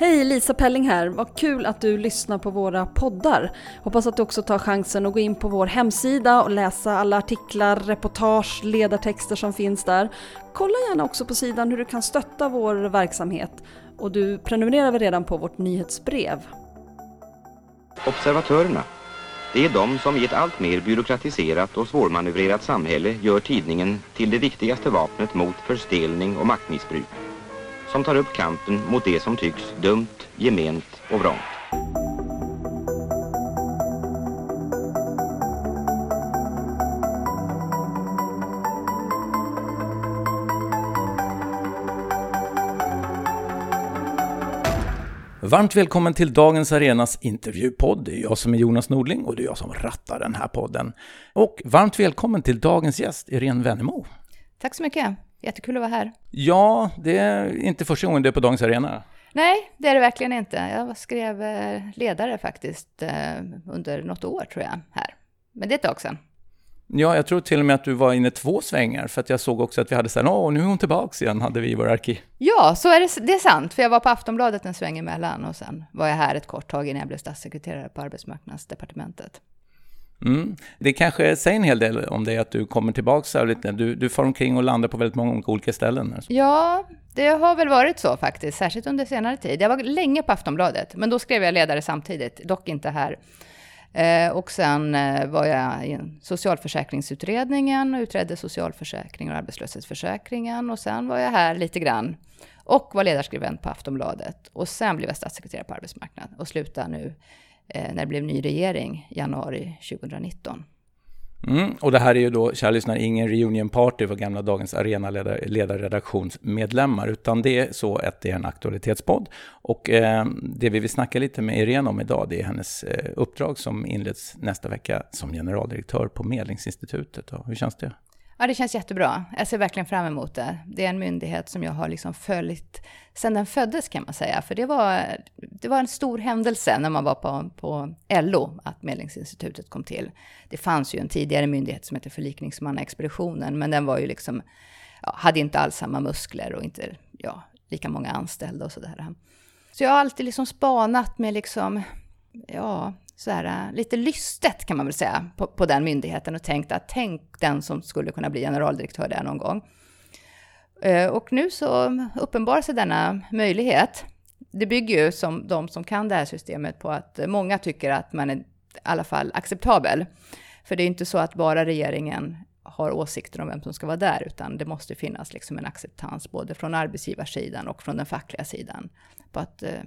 Hej, Lisa Pelling här. Vad kul att du lyssnar på våra poddar. Hoppas att du också tar chansen att gå in på vår hemsida och läsa alla artiklar, reportage, ledartexter som finns där. Kolla gärna också på sidan hur du kan stötta vår verksamhet. Och du prenumererar väl redan på vårt nyhetsbrev? Observatörerna. Det är de som i ett allt mer byråkratiserat och svårmanövrerat samhälle gör tidningen till det viktigaste vapnet mot förstelning och maktmissbruk som tar upp kampen mot det som tycks dumt, gement och vrångt. Varmt välkommen till dagens Arenas intervjupodd. Det är jag som är Jonas Nordling och det är jag som rattar den här podden. Och varmt välkommen till dagens gäst, Irene Wennemo. Tack så mycket. Jättekul att vara här. Ja, det är inte första gången du är på Dagens Arena. Nej, det är det verkligen inte. Jag skrev eh, ledare faktiskt eh, under något år tror jag här. Men det är ett tag sedan. Ja, jag tror till och med att du var inne två svängar, för att jag såg också att vi hade så här, åh, nu är hon tillbaks igen, hade vi i vår arkiv. Ja, så är det, det är sant, för jag var på Aftonbladet en sväng emellan och sen var jag här ett kort tag innan jag blev statssekreterare på Arbetsmarknadsdepartementet. Mm. Det kanske säger en hel del om dig att du kommer tillbaka lite. Du, du far omkring och landar på väldigt många olika ställen. Ja, det har väl varit så faktiskt, särskilt under senare tid. Jag var länge på Aftonbladet, men då skrev jag ledare samtidigt, dock inte här. Eh, och sen eh, var jag i socialförsäkringsutredningen och utredde socialförsäkring och arbetslöshetsförsäkringen. Och sen var jag här lite grann och var ledarskribent på Aftonbladet. Och sen blev jag statssekreterare på arbetsmarknaden och slutade nu Eh, när det blev ny regering i januari 2019. Mm, och det här är ju då, kära lyssnare, ingen reunion party för gamla Dagens Arena ledarredaktionsmedlemmar, utan det är så att det är en aktualitetspodd. Och eh, det vi vill snacka lite med Irene om idag, det är hennes eh, uppdrag som inleds nästa vecka som generaldirektör på Medlingsinstitutet. Och hur känns det? Ja, det känns jättebra. Jag ser verkligen fram emot det. Det är en myndighet som jag har liksom följt sedan den föddes kan man säga. För det var, det var en stor händelse när man var på, på LO, att Medlingsinstitutet kom till. Det fanns ju en tidigare myndighet som hette Förlikningsmannaexpeditionen, men den var ju liksom, ja, hade inte alls samma muskler och inte ja, lika många anställda och sådär. Så jag har alltid liksom spanat med liksom, ja, så här, äh, lite lystet kan man väl säga på, på den myndigheten och tänkt att tänk den som skulle kunna bli generaldirektör där någon gång. Eh, och nu så uppenbarar sig denna möjlighet. Det bygger ju som de som kan det här systemet på att många tycker att man är i alla fall acceptabel. För det är inte så att bara regeringen har åsikter om vem som ska vara där, utan det måste finnas liksom en acceptans både från arbetsgivarsidan och från den fackliga sidan på att eh,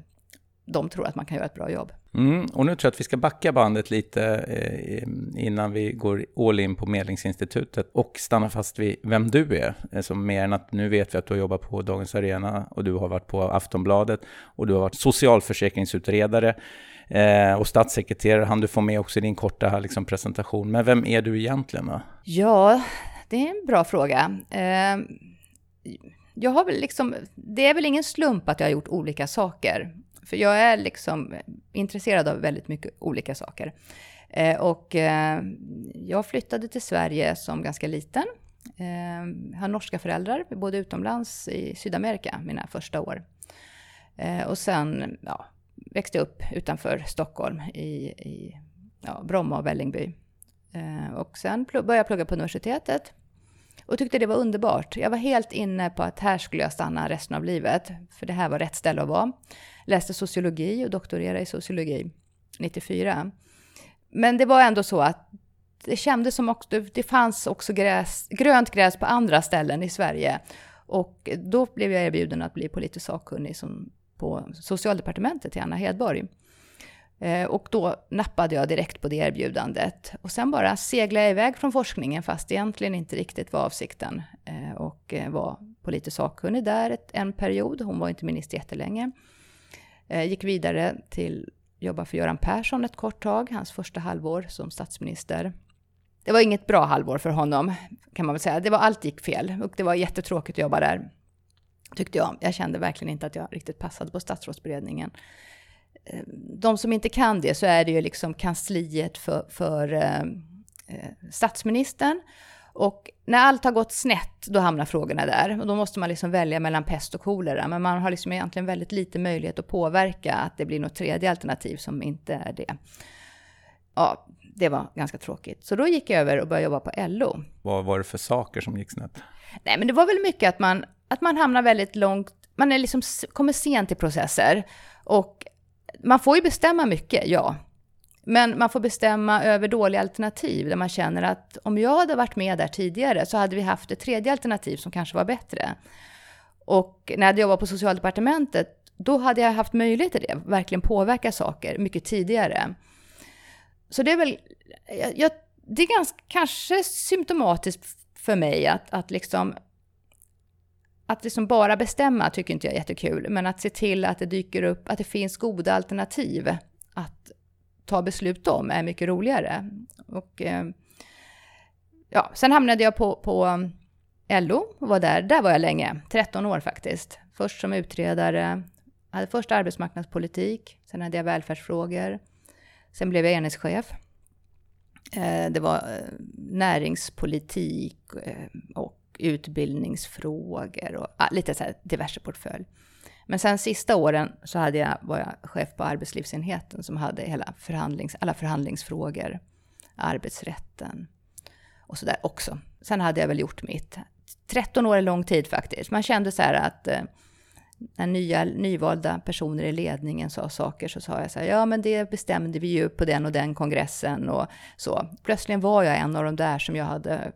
de tror att man kan göra ett bra jobb. Mm, och nu tror jag att vi ska backa bandet lite eh, innan vi går all in på Medlingsinstitutet och stanna fast vid vem du är. Alltså mer än att nu vet vi att du har jobbat på Dagens Arena och du har varit på Aftonbladet och du har varit socialförsäkringsutredare eh, och statssekreterare han du få med också i din korta liksom, presentation. Men vem är du egentligen? Då? Ja, det är en bra fråga. Eh, jag har väl liksom, det är väl ingen slump att jag har gjort olika saker. För jag är liksom intresserad av väldigt mycket olika saker. Eh, och eh, jag flyttade till Sverige som ganska liten. Eh, har norska föräldrar, både bodde utomlands i Sydamerika mina första år. Eh, och sen ja, växte jag upp utanför Stockholm i, i ja, Bromma och Vällingby. Eh, och sen började jag plugga på universitetet och tyckte det var underbart. Jag var helt inne på att här skulle jag stanna resten av livet, för det här var rätt ställe att vara läste sociologi och doktorerade i sociologi 94. Men det var ändå så att det kändes som att det fanns också gräs, grönt gräs på andra ställen i Sverige. Och då blev jag erbjuden att bli politisk sakkunnig som på socialdepartementet till Anna Hedborg. Eh, och då nappade jag direkt på det erbjudandet. Och sen bara seglade jag iväg från forskningen, fast egentligen inte riktigt var avsikten. Eh, och eh, var politisk sakkunnig där en period. Hon var inte minister jättelänge. Eh, gick vidare till jobba för Göran Persson ett kort tag, hans första halvår som statsminister. Det var inget bra halvår för honom, kan man väl säga. Det var, allt gick fel och det var jättetråkigt att jobba där, tyckte jag. Jag kände verkligen inte att jag riktigt passade på statsrådsberedningen. Eh, de som inte kan det så är det ju liksom kansliet för, för eh, eh statsministern och när allt har gått snett, då hamnar frågorna där. Och då måste man liksom välja mellan pest och kolera. Men man har liksom egentligen väldigt lite möjlighet att påverka att det blir något tredje alternativ som inte är det. Ja, det var ganska tråkigt. Så då gick jag över och började jobba på LO. Vad var det för saker som gick snett? Nej, men det var väl mycket att man, att man hamnar väldigt långt, man är liksom, kommer sent i processer. Och man får ju bestämma mycket, ja. Men man får bestämma över dåliga alternativ där man känner att om jag hade varit med där tidigare så hade vi haft ett tredje alternativ som kanske var bättre. Och när jag jobbade på socialdepartementet, då hade jag haft möjlighet till det, verkligen påverka saker mycket tidigare. Så det är väl, jag, det är ganska, kanske symptomatiskt för mig att, att liksom att liksom bara bestämma tycker inte jag är jättekul, men att se till att det dyker upp, att det finns goda alternativ ta beslut om är mycket roligare. Och, eh, ja, sen hamnade jag på, på eh, LO och var där. Där var jag länge, 13 år faktiskt. Först som utredare, hade först arbetsmarknadspolitik, sen hade jag välfärdsfrågor. Sen blev jag enhetschef. Eh, det var näringspolitik och utbildningsfrågor och ah, lite så här diverse portfölj. Men sen sista åren så hade jag, var jag chef på arbetslivsenheten som hade hela förhandlings, alla förhandlingsfrågor, arbetsrätten och så där också. Sen hade jag väl gjort mitt. 13 år är lång tid faktiskt. Man kände så här att eh, när nya, nyvalda personer i ledningen sa saker så sa jag så här, ja men det bestämde vi ju på den och den kongressen och så. Plötsligen var jag en av de där som jag hade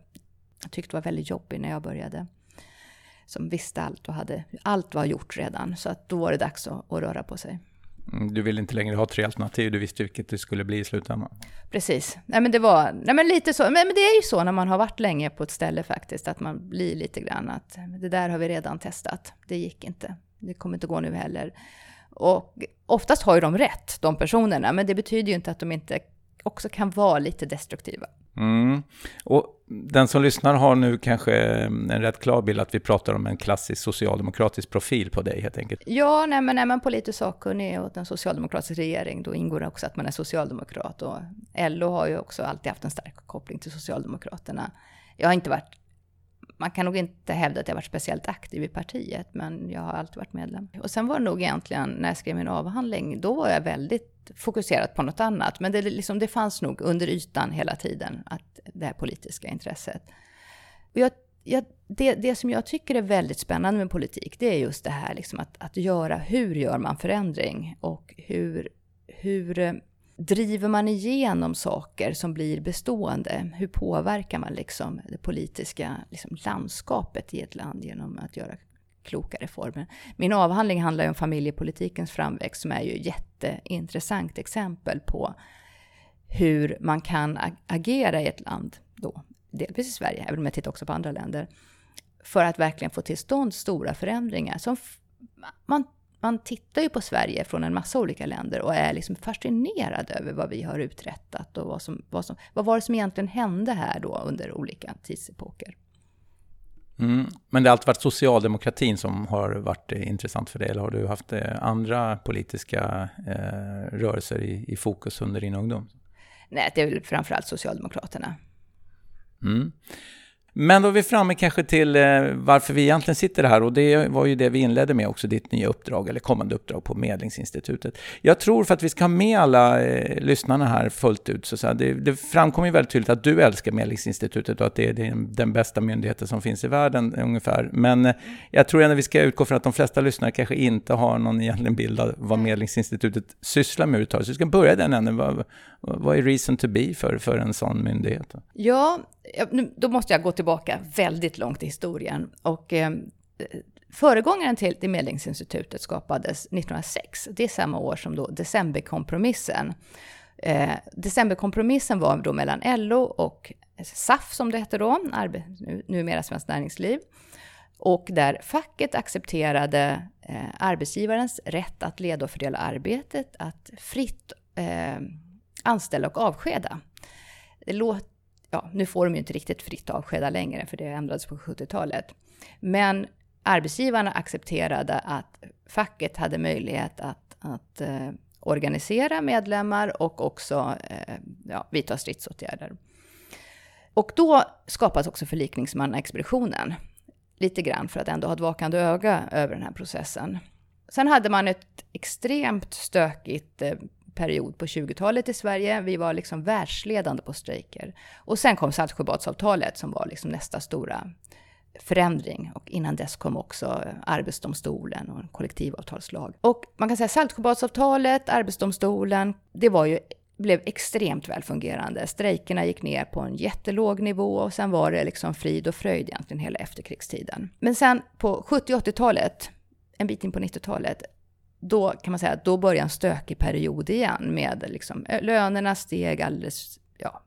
tyckt var väldigt jobbig när jag började som visste allt och hade, allt var gjort redan. Så att då var det dags att, att röra på sig. Mm, du ville inte längre ha tre alternativ, du visste vilket det skulle bli i slutändan. Precis. Nej men det var, nej men lite så. Men, men det är ju så när man har varit länge på ett ställe faktiskt, att man blir lite grann att det där har vi redan testat. Det gick inte. Det kommer inte gå nu heller. Och oftast har ju de rätt, de personerna, men det betyder ju inte att de inte också kan vara lite destruktiva. Mm. Och den som lyssnar har nu kanske mm, en rätt klar bild att vi pratar om en klassisk socialdemokratisk profil på dig helt enkelt. Ja, nej, men är man politiskt sakkunnig åt en socialdemokratisk regering, då ingår det också att man är socialdemokrat. Och LO har ju också alltid haft en stark koppling till Socialdemokraterna. Jag har inte varit man kan nog inte hävda att jag varit speciellt aktiv i partiet, men jag har alltid varit medlem. Och sen var det nog egentligen, när jag skrev min avhandling, då var jag väldigt fokuserad på något annat. Men det, liksom, det fanns nog under ytan hela tiden, att det här politiska intresset. Och jag, jag, det, det som jag tycker är väldigt spännande med politik, det är just det här liksom att, att göra, hur gör man förändring? Och hur, hur driver man igenom saker som blir bestående? Hur påverkar man liksom det politiska liksom landskapet i ett land genom att göra kloka reformer? Min avhandling handlar ju om familjepolitikens framväxt som är ju ett jätteintressant exempel på hur man kan agera i ett land då, delvis i Sverige, även om jag tittar också på andra länder, för att verkligen få till stånd stora förändringar som man man tittar ju på Sverige från en massa olika länder och är liksom fascinerad över vad vi har uträttat och vad, som, vad, som, vad var det som egentligen hände här då under olika tidsepoker. Mm. Men det har alltid varit socialdemokratin som har varit eh, intressant för dig, eller har du haft eh, andra politiska eh, rörelser i, i, fokus under din ungdom? Nej, det är väl framförallt Socialdemokraterna. Mm. Men då är vi framme kanske till eh, varför vi egentligen sitter här och det var ju det vi inledde med också, ditt nya uppdrag eller kommande uppdrag på Medlingsinstitutet. Jag tror för att vi ska ha med alla eh, lyssnarna här fullt ut, så, så här, det, det framkommer ju väldigt tydligt att du älskar Medlingsinstitutet och att det är den, den bästa myndigheten som finns i världen ungefär. Men eh, jag tror ändå vi ska utgå från att de flesta lyssnare kanske inte har någon egentligen bild av vad Medlingsinstitutet sysslar med överhuvudtaget. Så vi ska börja den änden. Vad, vad är reason to be för, för en sån myndighet? Ja, då måste jag gå tillbaka väldigt långt i historien. Och, eh, föregångaren till, Medlingsinstitutet skapades 1906. Det är samma år som då decemberkompromissen. Eh, decemberkompromissen var då mellan LO och SAF, som det hette då, nu, numera Svenskt Näringsliv. Och där facket accepterade eh, arbetsgivarens rätt att leda och fördela arbetet, att fritt eh, anställa och avskeda. Det låter ja, nu får de ju inte riktigt fritt avskeda längre, för det ändrades på 70-talet. Men arbetsgivarna accepterade att facket hade möjlighet att, att eh, organisera medlemmar och också eh, ja, vidta stridsåtgärder. Och då skapas också förlikningsmannaexpeditionen. Lite grann för att ändå ha ett vakande öga över den här processen. Sen hade man ett extremt stökigt eh, period på 20-talet i Sverige. Vi var liksom världsledande på strejker. Och sen kom Saltsjöbadsavtalet som var liksom nästa stora förändring. Och innan dess kom också eh, Arbetsdomstolen och en kollektivavtalslag. Och man kan säga Saltsjöbadsavtalet, Arbetsdomstolen, det var ju blev extremt välfungerande. Strejkerna gick ner på en jättelåg nivå och sen var det liksom frid och fröjd egentligen hela efterkrigstiden. Men sen på 70 80-talet, en bit in på 90-talet, då kan man säga att då började en stökig period igen med liksom eh, lönerna steg alldeles, ja,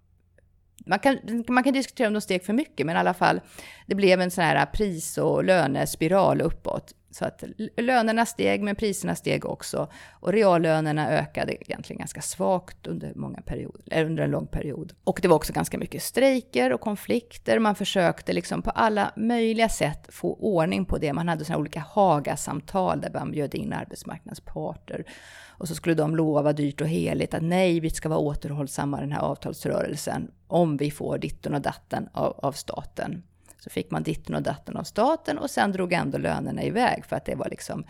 man kan, man kan diskutera om de steg för mycket, men i alla fall, det blev en sån här pris och lönespiral uppåt. Så att lönerna steg, men priserna steg också. Och reallönerna ökade egentligen ganska svagt under, många period, under en lång period. Och det var också ganska mycket strejker och konflikter. Man försökte liksom på alla möjliga sätt få ordning på det. Man hade såna olika Haga-samtal där man bjöd in arbetsmarknadsparter. Och så skulle de lova dyrt och heligt att nej, vi ska vara återhållsamma i den här avtalsrörelsen om vi får ditten och datten av, av staten. Så fick man ditten och datten av staten och sen drog ändå lönerna iväg för att det var liksom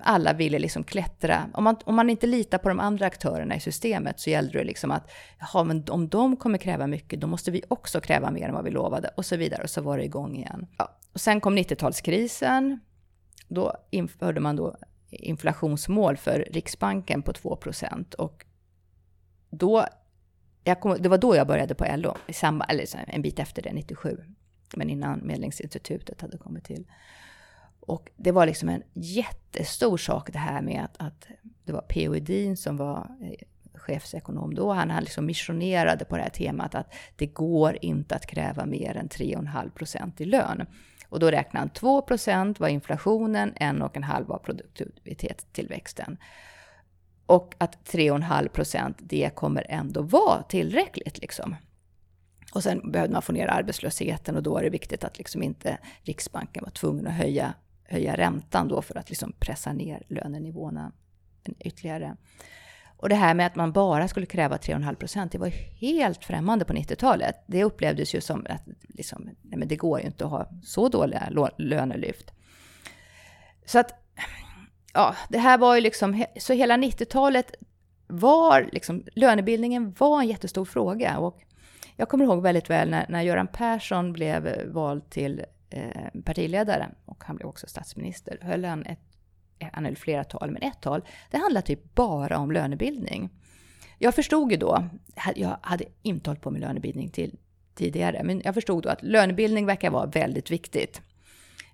alla ville liksom klättra. Om man, om man inte litar på de andra aktörerna i systemet så gällde det liksom att jaha, men om de kommer kräva mycket, då måste vi också kräva mer än vad vi lovade och så vidare. Och så var det igång igen. Ja. Och sen kom 90-talskrisen. Då införde man då inflationsmål för Riksbanken på 2 och då, kom, det var då jag började på LO, i samma, eller en bit efter det, 97 men innan Medlingsinstitutet hade kommit till. Och det var liksom en jättestor sak det här med att, att det var P.O. Edin som var eh, chefsekonom då. Han, han liksom missionerade på det här temat att det går inte att kräva mer än 3,5 procent i lön. Och då räknade han 2 procent var inflationen, 1,5 var produktivitetstillväxten. Och att 3,5 procent, det kommer ändå vara tillräckligt liksom. Och sen behövde man få ner arbetslösheten och då är det viktigt att liksom inte Riksbanken var tvungen att höja, höja räntan då för att liksom pressa ner lönenivåerna ytterligare. Och det här med att man bara skulle kräva 3,5 procent, det var helt främmande på 90-talet. Det upplevdes ju som att liksom, nej men det går ju inte att ha så dåliga lönelyft. Så att, ja, det här var ju liksom, så hela 90-talet var liksom, lönebildningen var en jättestor fråga. Och jag kommer ihåg väldigt väl när, när Göran Persson blev vald till eh, partiledare och han blev också statsminister. Höll han ett, han höll flera tal, men ett tal, det handlade typ bara om lönebildning. Jag förstod ju då, jag hade inte hållit på med lönebildning till, tidigare, men jag förstod då att lönebildning verkar vara väldigt viktigt.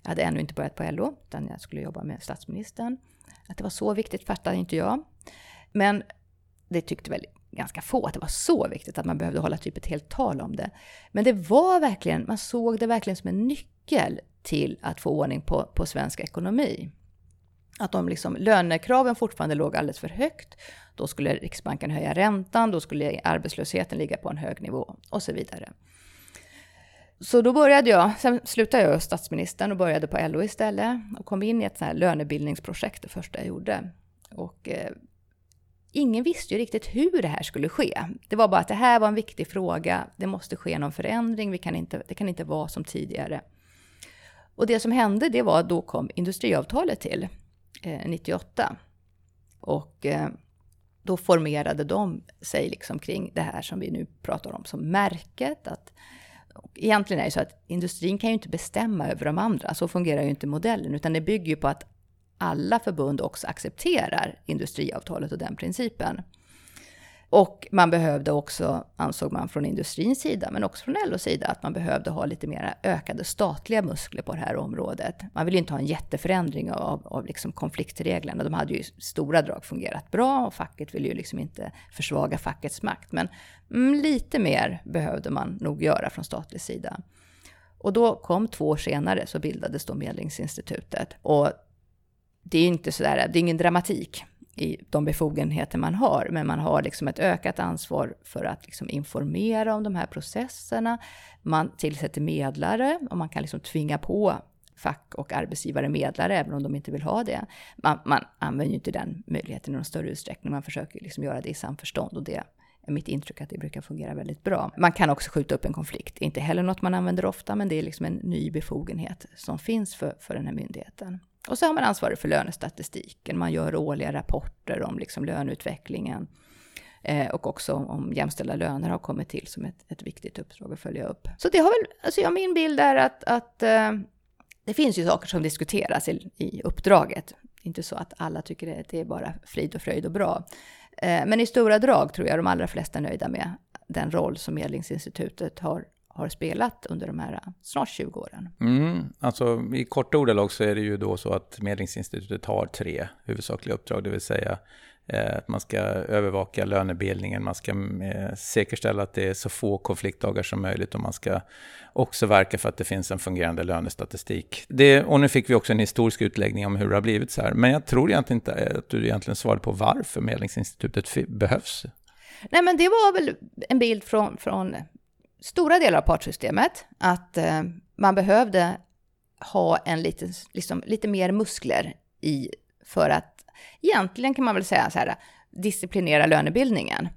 Jag hade ännu inte börjat på LO, utan jag skulle jobba med statsministern. Att det var så viktigt fattade inte jag. Men det tyckte väl ganska få, att det var så viktigt att man behövde hålla typ ett helt tal om det. Men det var verkligen, man såg det verkligen som en nyckel till att få ordning på, på svensk ekonomi. Att de liksom, lönekraven fortfarande låg alldeles för högt. Då skulle Riksbanken höja räntan, då skulle arbetslösheten ligga på en hög nivå och så vidare. Så då började jag, sen slutade jag statsministern och började på LO istället och kom in i ett sånt här lönebildningsprojekt, det första jag gjorde. Och eh, ingen visste ju riktigt hur det här skulle ske. Det var bara att det här var en viktig fråga, det måste ske någon förändring, vi kan inte, det kan inte vara som tidigare. Och det som hände, det var att då kom industriavtalet till, eh, 98. Och eh, då formerade de sig liksom kring det här som vi nu pratar om som märket. Att, egentligen är det så att industrin kan ju inte bestämma över de andra, så fungerar ju inte modellen, utan det bygger ju på att alla förbund också accepterar industriavtalet och den principen. Och man behövde också, ansåg man från industrins sida, men också från LOs sida, att man behövde ha lite mer ökade statliga muskler på det här området. Man ville inte ha en jätteförändring av, av liksom konfliktreglerna. De hade ju i stora drag fungerat bra och facket ville ju liksom inte försvaga fackets makt. Men mm, lite mer behövde man nog göra från statlig sida. Och då kom två år senare så bildades då Medlingsinstitutet. Och det är inte sådär, det är ingen dramatik i de befogenheter man har, men man har liksom ett ökat ansvar för att liksom informera om de här processerna. Man tillsätter medlare och man kan liksom tvinga på fack och arbetsgivare medlare, även om de inte vill ha det. Man, man använder ju inte den möjligheten i någon större utsträckning, man försöker liksom göra det i samförstånd och det mitt intryck att det brukar fungera väldigt bra. Man kan också skjuta upp en konflikt, inte heller något man använder ofta, men det är liksom en ny befogenhet som finns för, för den här myndigheten. Och så har man ansvaret för lönestatistiken, man gör årliga rapporter om liksom löneutvecklingen eh, och också om jämställda löner har kommit till som ett, ett viktigt uppdrag att följa upp. Så det har väl, alltså ja, min bild är att, att eh, det finns ju saker som diskuteras i, i uppdraget. Inte så att alla tycker att det är bara frid och fröjd och bra. Eh, men i stora drag tror jag de allra flesta är nöjda med den roll som Medlingsinstitutet har, har spelat under de här eh, snart 20 åren. Mm, alltså i korta ordalag så är det ju då så att Medlingsinstitutet har tre huvudsakliga uppdrag, det vill säga Eh, att man ska övervaka lönebildningen, man ska eh, säkerställa att det är så få konfliktdagar som möjligt och man ska också verka för att det finns en fungerande lönestatistik. Det, och nu fick vi också en historisk utläggning om hur det har blivit så här. Men jag tror egentligen inte eh, att du egentligen svarade på varför Medlingsinstitutet behövs. Nej, men det var väl en bild från, från stora delar av partsystemet, att eh, man behövde ha en lite, liksom, lite mer muskler i för att egentligen kan man väl säga så här, disciplinera lönebildningen.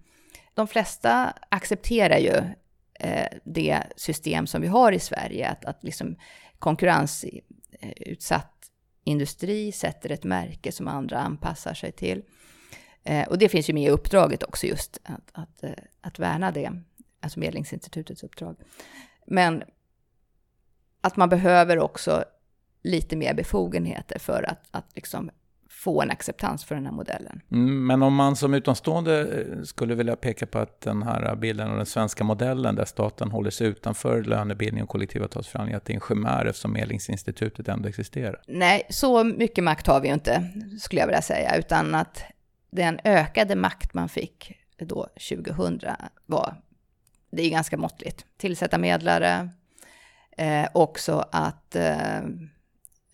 De flesta accepterar ju eh, det system som vi har i Sverige, att, att liksom konkurrensutsatt industri sätter ett märke som andra anpassar sig till. Eh, och det finns ju med i uppdraget också just att, att, eh, att värna det, alltså Medlingsinstitutets uppdrag. Men att man behöver också lite mer befogenheter för att, att liksom få en acceptans för den här modellen. Mm, men om man som utomstående eh, skulle vilja peka på att den här bilden av den svenska modellen där staten håller sig utanför lönebildning och kollektivavtalsförhandlingar, att det är en chimär eftersom Medlingsinstitutet ändå existerar? Nej, så mycket makt har vi ju inte, skulle jag vilja säga, utan att den ökade makt man fick då 2000 var, det är ganska måttligt. Tillsätta medlare, eh, också att eh,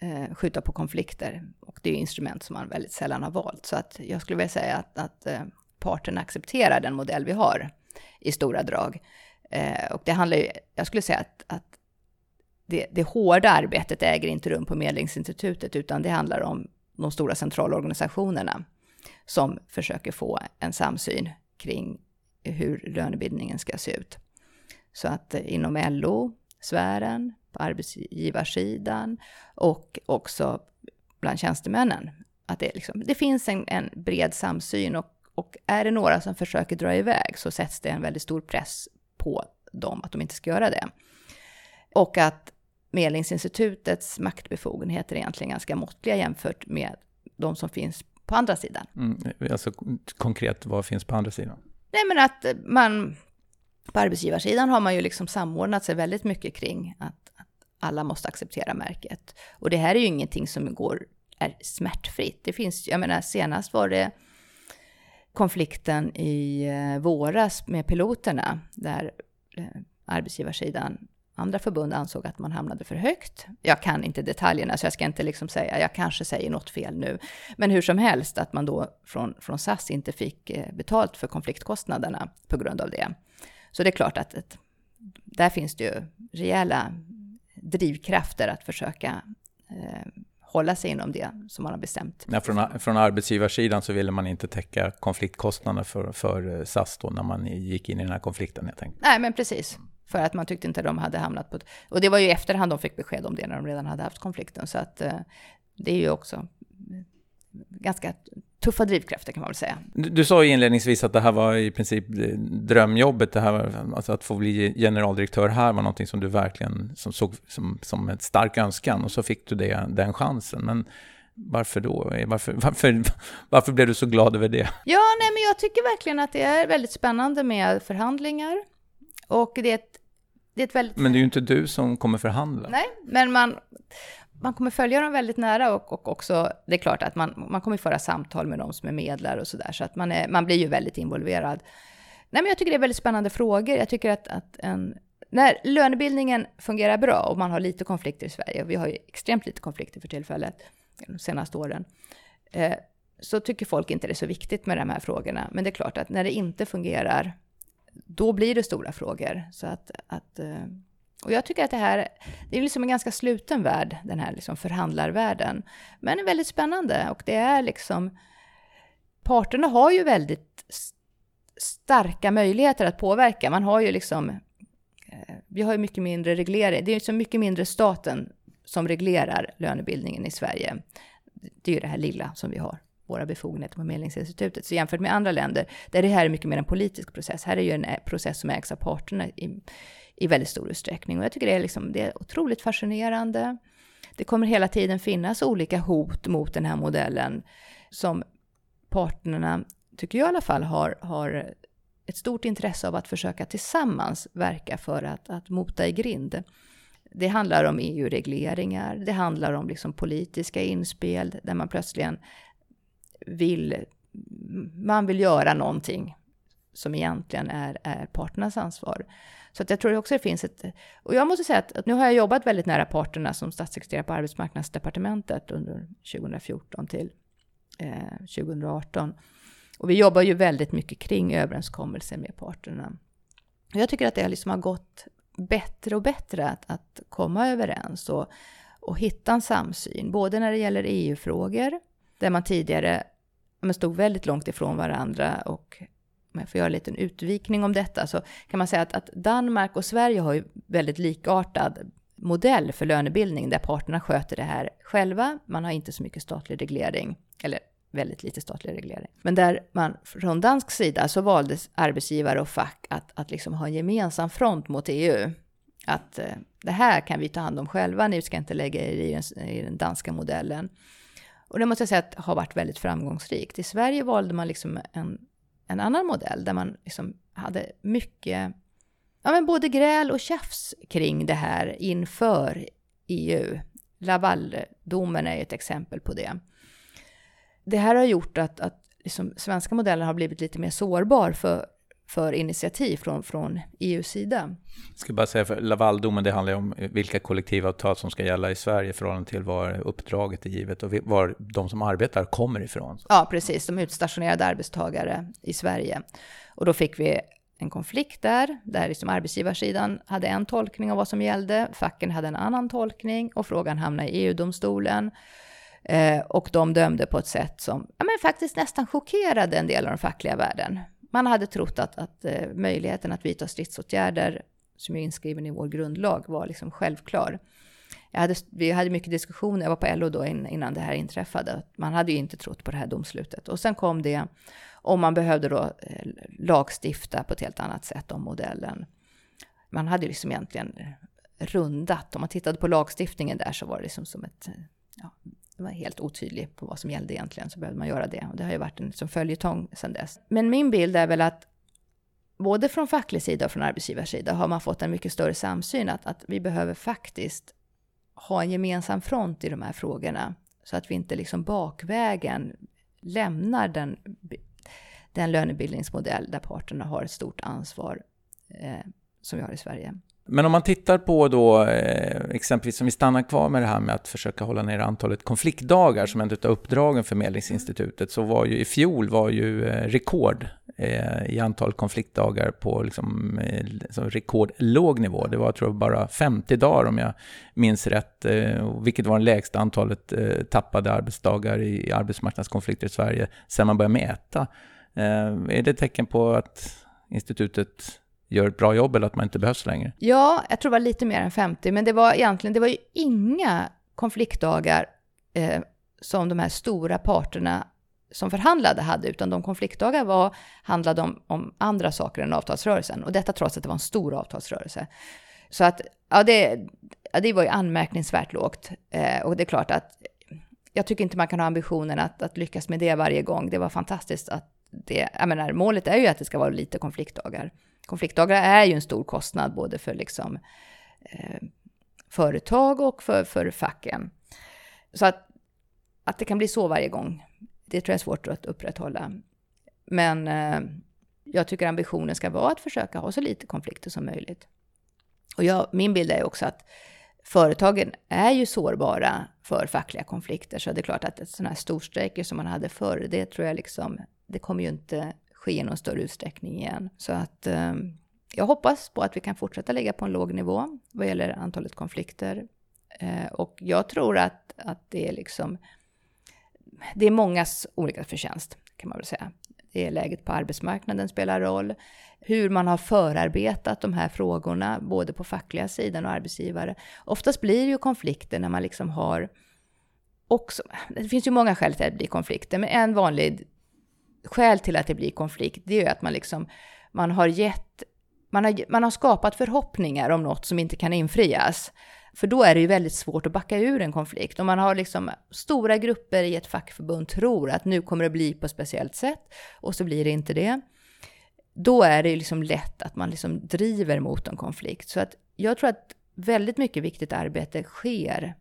eh, skjuta på konflikter. Och det är instrument som man väldigt sällan har valt. Så att jag skulle vilja säga att, att eh, parterna accepterar den modell vi har i stora drag. Eh, och det handlar ju, jag skulle säga att, att det, det hårda arbetet äger inte rum på Medlingsinstitutet, utan det handlar om de stora centralorganisationerna som försöker få en samsyn kring hur lönebildningen ska se ut. Så att eh, inom LO, sfären, på arbetsgivarsidan och också bland tjänstemännen. Att det, liksom, det finns en, en bred samsyn och, och är det några som försöker dra iväg så sätts det en väldigt stor press på dem att de inte ska göra det. Och att Medlingsinstitutets maktbefogenheter är egentligen ganska måttliga jämfört med de som finns på andra sidan. Mm, alltså konkret, vad finns på andra sidan? Nej, men att man på arbetsgivarsidan har man ju liksom samordnat sig väldigt mycket kring att alla måste acceptera märket. Och det här är ju ingenting som går, är smärtfritt. Det finns, jag menar senast var det konflikten i eh, våras med piloterna, där eh, arbetsgivarsidan, andra förbund ansåg att man hamnade för högt. Jag kan inte detaljerna, så jag ska inte liksom säga, jag kanske säger något fel nu. Men hur som helst, att man då från, från SAS inte fick eh, betalt för konfliktkostnaderna på grund av det. Så det är klart att ett, där finns det ju rejäla drivkrafter att försöka eh, hålla sig inom det som man har bestämt. Ja, från, från arbetsgivarsidan så ville man inte täcka konfliktkostnaderna för, för eh, SAS då när man gick in i den här konflikten helt enkelt. Nej, men precis. För att man tyckte inte de hade hamnat på... Och det var ju i efterhand de fick besked om det när de redan hade haft konflikten. Så att eh, det är ju också ganska tuffa drivkrafter kan man väl säga. Du, du sa ju inledningsvis att det här var i princip drömjobbet, det här, alltså att få bli generaldirektör här var någonting som du verkligen som såg som, som en stark önskan och så fick du det, den chansen. Men varför då? Varför, varför, varför blev du så glad över det? Ja, nej, men jag tycker verkligen att det är väldigt spännande med förhandlingar. Och det är ett, det är ett väldigt... Men det är ju inte du som kommer förhandla. Nej, men man, man kommer följa dem väldigt nära och, och också, det är klart att man, man kommer föra samtal med dem som är medlare och sådär, så att man, är, man blir ju väldigt involverad. Nej, men jag tycker det är väldigt spännande frågor. Jag tycker att, att en, när lönebildningen fungerar bra och man har lite konflikter i Sverige, och vi har ju extremt lite konflikter för tillfället, de senaste åren, eh, så tycker folk inte det är så viktigt med de här frågorna. Men det är klart att när det inte fungerar, då blir det stora frågor. Så att, att eh, och jag tycker att det här det är liksom en ganska sluten värld, den här liksom förhandlarvärlden. Men är väldigt spännande och det är liksom... Parterna har ju väldigt starka möjligheter att påverka. Man har ju liksom, eh, vi har ju mycket mindre reglering. Det är ju så mycket mindre staten som reglerar lönebildningen i Sverige. Det är ju det här lilla som vi har, våra befogenheter på Medlingsinstitutet. Så jämfört med andra länder, där det här är mycket mer en politisk process. Här är ju en eh, process som ägs av parterna i, i väldigt stor utsträckning. Och jag tycker det är, liksom, det är otroligt fascinerande. Det kommer hela tiden finnas olika hot mot den här modellen som parterna, tycker jag i alla fall, har, har ett stort intresse av att försöka tillsammans verka för att, att mota i grind. Det handlar om EU-regleringar, det handlar om liksom politiska inspel där man plötsligen vill, man vill göra någonting som egentligen är, är parternas ansvar. Så att jag tror också det finns ett... Och jag måste säga att, att, nu har jag jobbat väldigt nära parterna som statssekreterare på arbetsmarknadsdepartementet under 2014 till eh, 2018. Och vi jobbar ju väldigt mycket kring överenskommelser med parterna. Och jag tycker att det liksom har gått bättre och bättre att, att komma överens och, och hitta en samsyn, både när det gäller EU-frågor, där man tidigare men stod väldigt långt ifrån varandra och om jag får göra en liten utvikning om detta, så kan man säga att, att Danmark och Sverige har ju väldigt likartad modell för lönebildning där parterna sköter det här själva. Man har inte så mycket statlig reglering, eller väldigt lite statlig reglering. Men där man från dansk sida så valde arbetsgivare och fack att, att liksom ha en gemensam front mot EU. Att eh, det här kan vi ta hand om själva, ni ska inte lägga er i den, i den danska modellen. Och det måste jag säga att har varit väldigt framgångsrikt. I Sverige valde man liksom en, en annan modell där man liksom hade mycket, ja men både gräl och tjafs kring det här inför EU. Lavaldomen är ett exempel på det det här har gjort att, att liksom svenska modellen har blivit lite mer sårbar för, för initiativ från, från EUs sida. Jag ska bara säga, för Lavaldomen, det handlar ju om vilka kollektivavtal som ska gälla i Sverige i förhållande till var uppdraget är givet och var de som arbetar kommer ifrån. Ja, precis. De utstationerade arbetstagare i Sverige. Och då fick vi en konflikt där, där liksom arbetsgivarsidan hade en tolkning av vad som gällde, facken hade en annan tolkning och frågan hamnade i EU-domstolen. Eh, och de dömde på ett sätt som ja, men faktiskt nästan chockerade en del av den fackliga världen. Man hade trott att, att eh, möjligheten att vidta stridsåtgärder, som är inskriven i vår grundlag, var liksom självklar. Hade, vi hade mycket diskussioner, jag var på LO då innan det här inträffade. Man hade ju inte trott på det här domslutet. Och sen kom det, om man behövde då eh, lagstifta på ett helt annat sätt om modellen. Man hade liksom egentligen rundat, om man tittade på lagstiftningen där så var det liksom som ett ja, var helt otydlig på vad som gällde egentligen, så behövde man göra det. Och det har ju varit en som följetong sedan dess. Men min bild är väl att både från facklig sida och från arbetsgivarsida har man fått en mycket större samsyn att, att vi behöver faktiskt ha en gemensam front i de här frågorna. Så att vi inte liksom bakvägen lämnar den, den lönebildningsmodell där parterna har ett stort ansvar eh, som vi har i Sverige. Men om man tittar på då, eh, exempelvis om vi stannar kvar med det här med att försöka hålla ner antalet konfliktdagar som en av uppdragen för Medlingsinstitutet, så var ju i fjol var ju eh, rekord eh, i antal konfliktdagar på liksom, rekordlåg nivå. Det var tror jag bara 50 dagar om jag minns rätt, vilket var det lägsta antalet tappade arbetsdagar i, i arbetsmarknadskonflikter i Sverige sedan man började mäta. är det ett tecken på att institutet gör ett bra jobb eller att man inte behövs längre? Ja, jag tror det var lite mer än 50, men det var egentligen, det var ju inga konfliktdagar eh, som de här stora parterna som förhandlade hade, utan de konfliktdagar var, handlade om, om andra saker än avtalsrörelsen. Och detta trots att det var en stor avtalsrörelse. Så att, ja, det, ja, det var ju anmärkningsvärt lågt. Eh, och det är klart att jag tycker inte man kan ha ambitionen att, att lyckas med det varje gång. Det var fantastiskt att det, jag menar, målet är ju att det ska vara lite konfliktdagar konfliktdagar är ju en stor kostnad både för liksom, eh, företag och för, för facken. Så att, att det kan bli så varje gång, det tror jag är svårt att upprätthålla. Men eh, jag tycker ambitionen ska vara att försöka ha så lite konflikter som möjligt. Och jag, min bild är också att företagen är ju sårbara för fackliga konflikter, så det är klart att sådana här storstrejker som man hade förr, det tror jag liksom, det kommer ju inte ske i någon större utsträckning igen. Så att eh, jag hoppas på att vi kan fortsätta ligga på en låg nivå vad gäller antalet konflikter. Eh, och jag tror att, att det är liksom, det är mångas olika förtjänst kan man väl säga. är läget på arbetsmarknaden spelar roll. Hur man har förarbetat de här frågorna, både på fackliga sidan och arbetsgivare. Oftast blir det ju konflikter när man liksom har också, det finns ju många skäl till att det blir konflikter, men en vanlig skäl till att det blir konflikt, det är ju att man liksom, man har gett, man har, man har skapat förhoppningar om något som inte kan infrias. För då är det ju väldigt svårt att backa ur en konflikt. Om man har liksom stora grupper i ett fackförbund tror att nu kommer det bli på ett speciellt sätt och så blir det inte det. Då är det ju liksom lätt att man liksom driver mot en konflikt. Så att jag tror att väldigt mycket viktigt arbete sker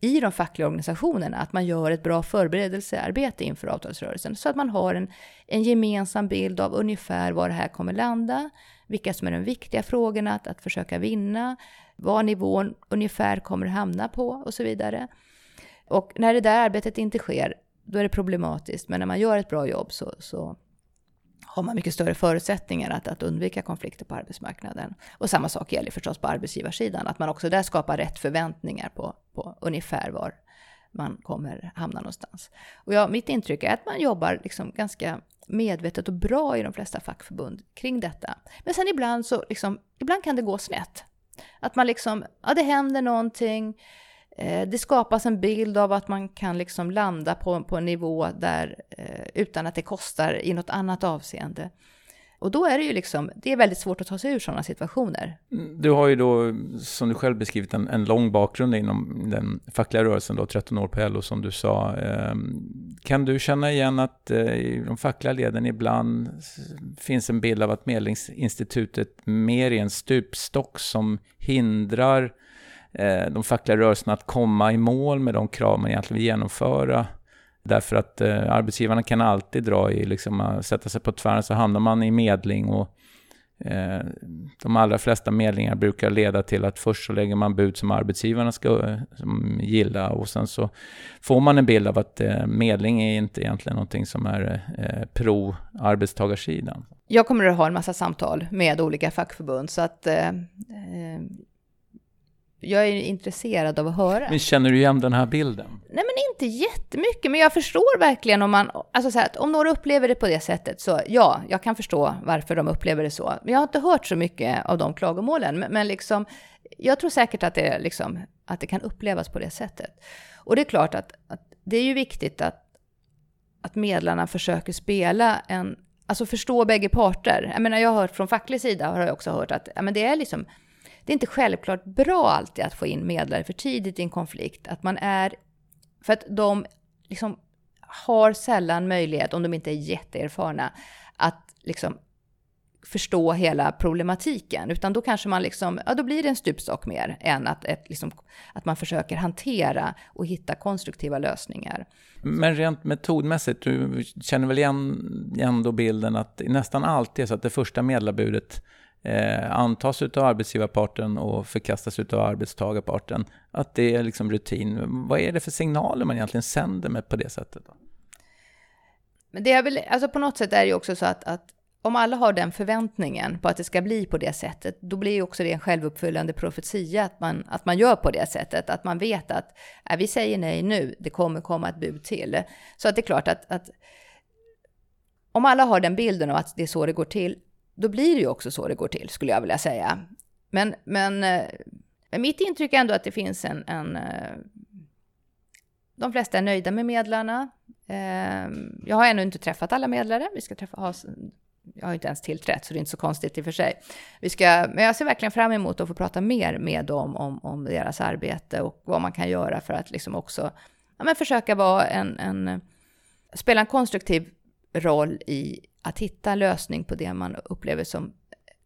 i de fackliga organisationerna, att man gör ett bra förberedelsearbete inför avtalsrörelsen, så att man har en, en gemensam bild av ungefär var det här kommer landa, vilka som är de viktiga frågorna att, att försöka vinna, vad nivån ungefär kommer hamna på och så vidare. Och när det där arbetet inte sker, då är det problematiskt. Men när man gör ett bra jobb så, så har man mycket större förutsättningar att, att undvika konflikter på arbetsmarknaden. Och samma sak gäller förstås på arbetsgivarsidan, att man också där skapar rätt förväntningar på, på ungefär var man kommer hamna någonstans. Och ja, mitt intryck är att man jobbar liksom ganska medvetet och bra i de flesta fackförbund kring detta. Men sen ibland så liksom, ibland kan det gå snett. Att man liksom, ja det händer någonting, Eh, det skapas en bild av att man kan liksom landa på, på en nivå där eh, utan att det kostar i något annat avseende. Och då är det ju liksom, det är väldigt svårt att ta sig ur sådana situationer. Du har ju då, som du själv beskrivit, en, en lång bakgrund inom den fackliga rörelsen, då, 13 år på LO som du sa. Eh, kan du känna igen att eh, i de fackliga leden ibland finns en bild av att Medlingsinstitutet mer är en stupstock som hindrar eh, Eh, de fackliga rörelserna att komma i mål med de krav man egentligen vill genomföra? Därför att eh, arbetsgivarna kan alltid dra i, liksom, eh, sätta sig på tvären så hamnar man i medling och eh, de allra flesta medlingar brukar leda till att först så lägger man bud som arbetsgivarna ska eh, som gilla och sen så får man en bild av att eh, medling är inte egentligen någonting som är eh, pro arbetstagarsidan. Jag kommer att ha en massa samtal med olika fackförbund så att eh, jag är intresserad av att höra. Men känner du igen den här bilden? Nej, men inte jättemycket, men jag förstår verkligen om man, alltså så här, om några upplever det på det sättet, så ja, jag kan förstå varför de upplever det så. Men jag har inte hört så mycket av de klagomålen, men, men liksom, jag tror säkert att det, liksom, att det kan upplevas på det sättet. Och det är klart att, att det är ju viktigt att, att medlarna försöker spela en, alltså förstå bägge parter. Jag menar, jag har hört från facklig sida, har jag också hört att ja, men det är liksom, det är inte självklart bra alltid att få in medlare för tidigt i en konflikt. Att man är, för att de liksom har sällan möjlighet, om de inte är jätteerfarna, att liksom förstå hela problematiken. Utan då kanske man liksom, ja då blir det en stupstock mer än att, ett, liksom, att man försöker hantera och hitta konstruktiva lösningar. Men rent metodmässigt, du känner väl igen ändå bilden att nästan alltid är så att det första medlarbudet eh, antas av arbetsgivarparten och förkastas av arbetstagarparten. Att det är liksom rutin. Vad är det för signaler man egentligen sänder med på det sättet? Då? Men det är väl, alltså på något sätt är det ju också så att, att om alla har den förväntningen på att det ska bli på det sättet, då blir ju också det en självuppfyllande profetia att man, att man gör på det sättet. Att man vet att äh, vi säger nej nu, det kommer komma ett bud till. Så att det är klart att, att om alla har den bilden av att det är så det går till, då blir det ju också så det går till, skulle jag vilja säga. Men, men eh, men mitt intryck är ändå att det finns en, en eh, de flesta är nöjda med medlarna. Eh, jag har ännu inte träffat alla medlare. Vi ska träffa, ha, jag har inte ens tillträtt, så det är inte så konstigt i och för sig. Vi ska, men jag ser verkligen fram emot att få prata mer med dem om, om deras arbete och vad man kan göra för att liksom också ja, men försöka vara en, en, spela en konstruktiv roll i att hitta en lösning på det man upplever som...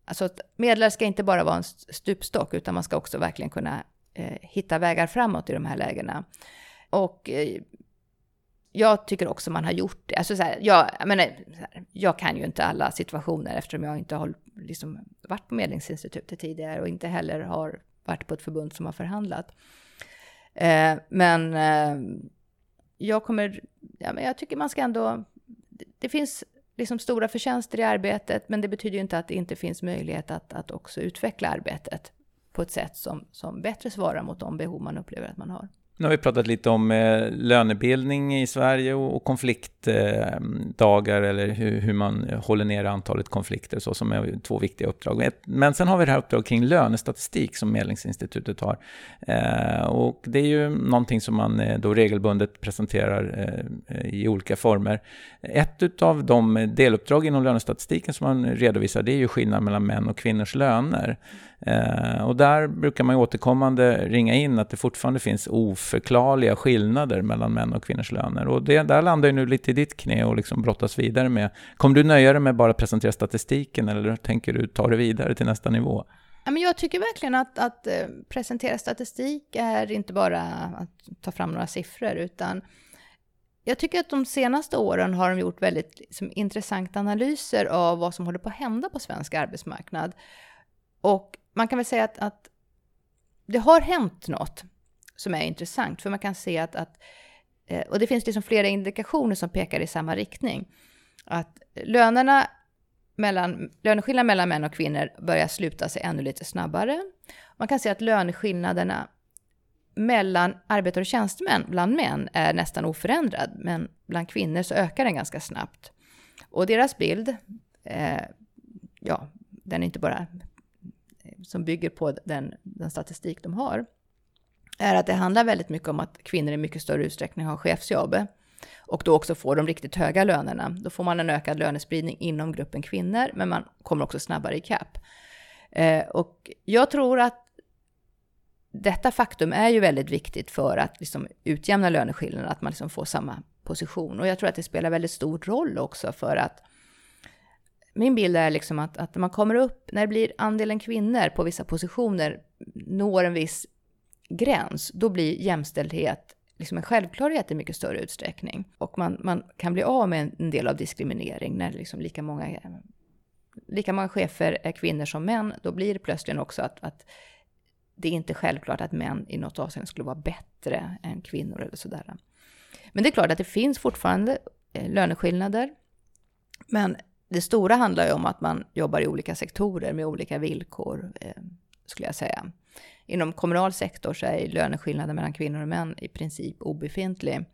Alltså medlare ska inte bara vara en stupstock, utan man ska också verkligen kunna eh, hitta vägar framåt i de här lägena. Och eh, jag tycker också man har gjort det. Alltså så här, jag, jag, menar, här, jag kan ju inte alla situationer eftersom jag inte har liksom, varit på Medlingsinstitutet tidigare och inte heller har varit på ett förbund som har förhandlat. Eh, men eh, jag kommer, ja, men jag tycker man ska ändå, det, finns liksom stora förtjänster i arbetet, men det betyder ju inte att det inte finns möjlighet att, att också utveckla arbetet på ett sätt som, som bättre svarar mot de behov man upplever att man har. Nu har vi pratat lite om eh, lönebildning i Sverige och, och konfliktdagar eh, eller hur, hur, man håller ner antalet konflikter så som är två viktiga uppdrag. Men sen har vi det här uppdraget kring lönestatistik som Medlingsinstitutet har. Eh, och det är ju någonting som man eh, då regelbundet presenterar eh, i olika former. Ett av de deluppdrag inom lönestatistiken som man redovisar det är ju skillnaden mellan män och kvinnors löner. Eh, och där brukar man ju återkommande ringa in att det fortfarande finns oförklarliga skillnader mellan män och kvinnors löner. Och det, där landar ju nu lite i ditt knä och liksom brottas vidare med. Kommer du nöja dig med bara presentera statistiken eller tänker du ta det vidare till nästa nivå? jag tycker verkligen att, att eh, presentera statistik är inte bara att ta fram några siffror, utan jag tycker att de senaste åren har de gjort väldigt liksom, intressanta analyser av vad som håller på att hända på svensk arbetsmarknad. Och man kan väl säga att, att det har hänt något som är intressant, för man kan se att, att eh, och det finns liksom flera indikationer som pekar i samma riktning, att lönerna mellan, löneskillnaden mellan män och kvinnor börjar sluta sig ännu lite snabbare. Man kan se att löneskillnaderna mellan arbetare och tjänstemän bland män är nästan oförändrad, men bland kvinnor så ökar den ganska snabbt. Och deras bild, eh, ja, den är inte bara som bygger på den, den statistik de har, är att det handlar väldigt mycket om att kvinnor i mycket större utsträckning har chefsjobb och då också får de riktigt höga lönerna. Då får man en ökad lönespridning inom gruppen kvinnor, men man kommer också snabbare ikapp. Eh, och jag tror att detta faktum är ju väldigt viktigt för att liksom utjämna löneskillnaderna, att man liksom får samma position. Och jag tror att det spelar väldigt stor roll också för att min bild är liksom att, att när man kommer upp, när det blir andelen kvinnor på vissa positioner når en viss gräns, då blir jämställdhet liksom en självklarhet i mycket större utsträckning. Och man, man kan bli av med en del av diskriminering när liksom lika många, lika många chefer är kvinnor som män. Då blir det plötsligt också att, att det är inte självklart att män i något avseende skulle vara bättre än kvinnor eller sådär. Men det är klart att det finns fortfarande eh, löneskillnader. Men det stora handlar ju om att man jobbar i olika sektorer med olika villkor, eh, skulle jag säga. Inom kommunal sektor så är löneskillnaden mellan kvinnor och män i princip obefintlig.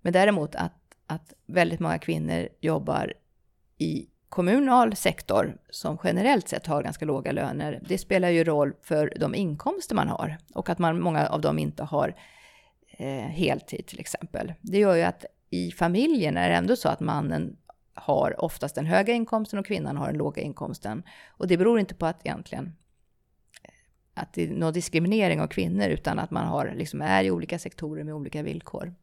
Men däremot att, att väldigt många kvinnor jobbar i kommunal sektor som generellt sett har ganska låga löner, det spelar ju roll för de inkomster man har och att man, många av dem inte har eh, heltid till exempel. Det gör ju att i familjen är det ändå så att mannen har oftast den höga inkomsten och kvinnan har den låga inkomsten. Och det beror inte på att egentligen eh, att det är någon diskriminering av kvinnor, utan att man har, liksom är i olika sektorer med olika villkor.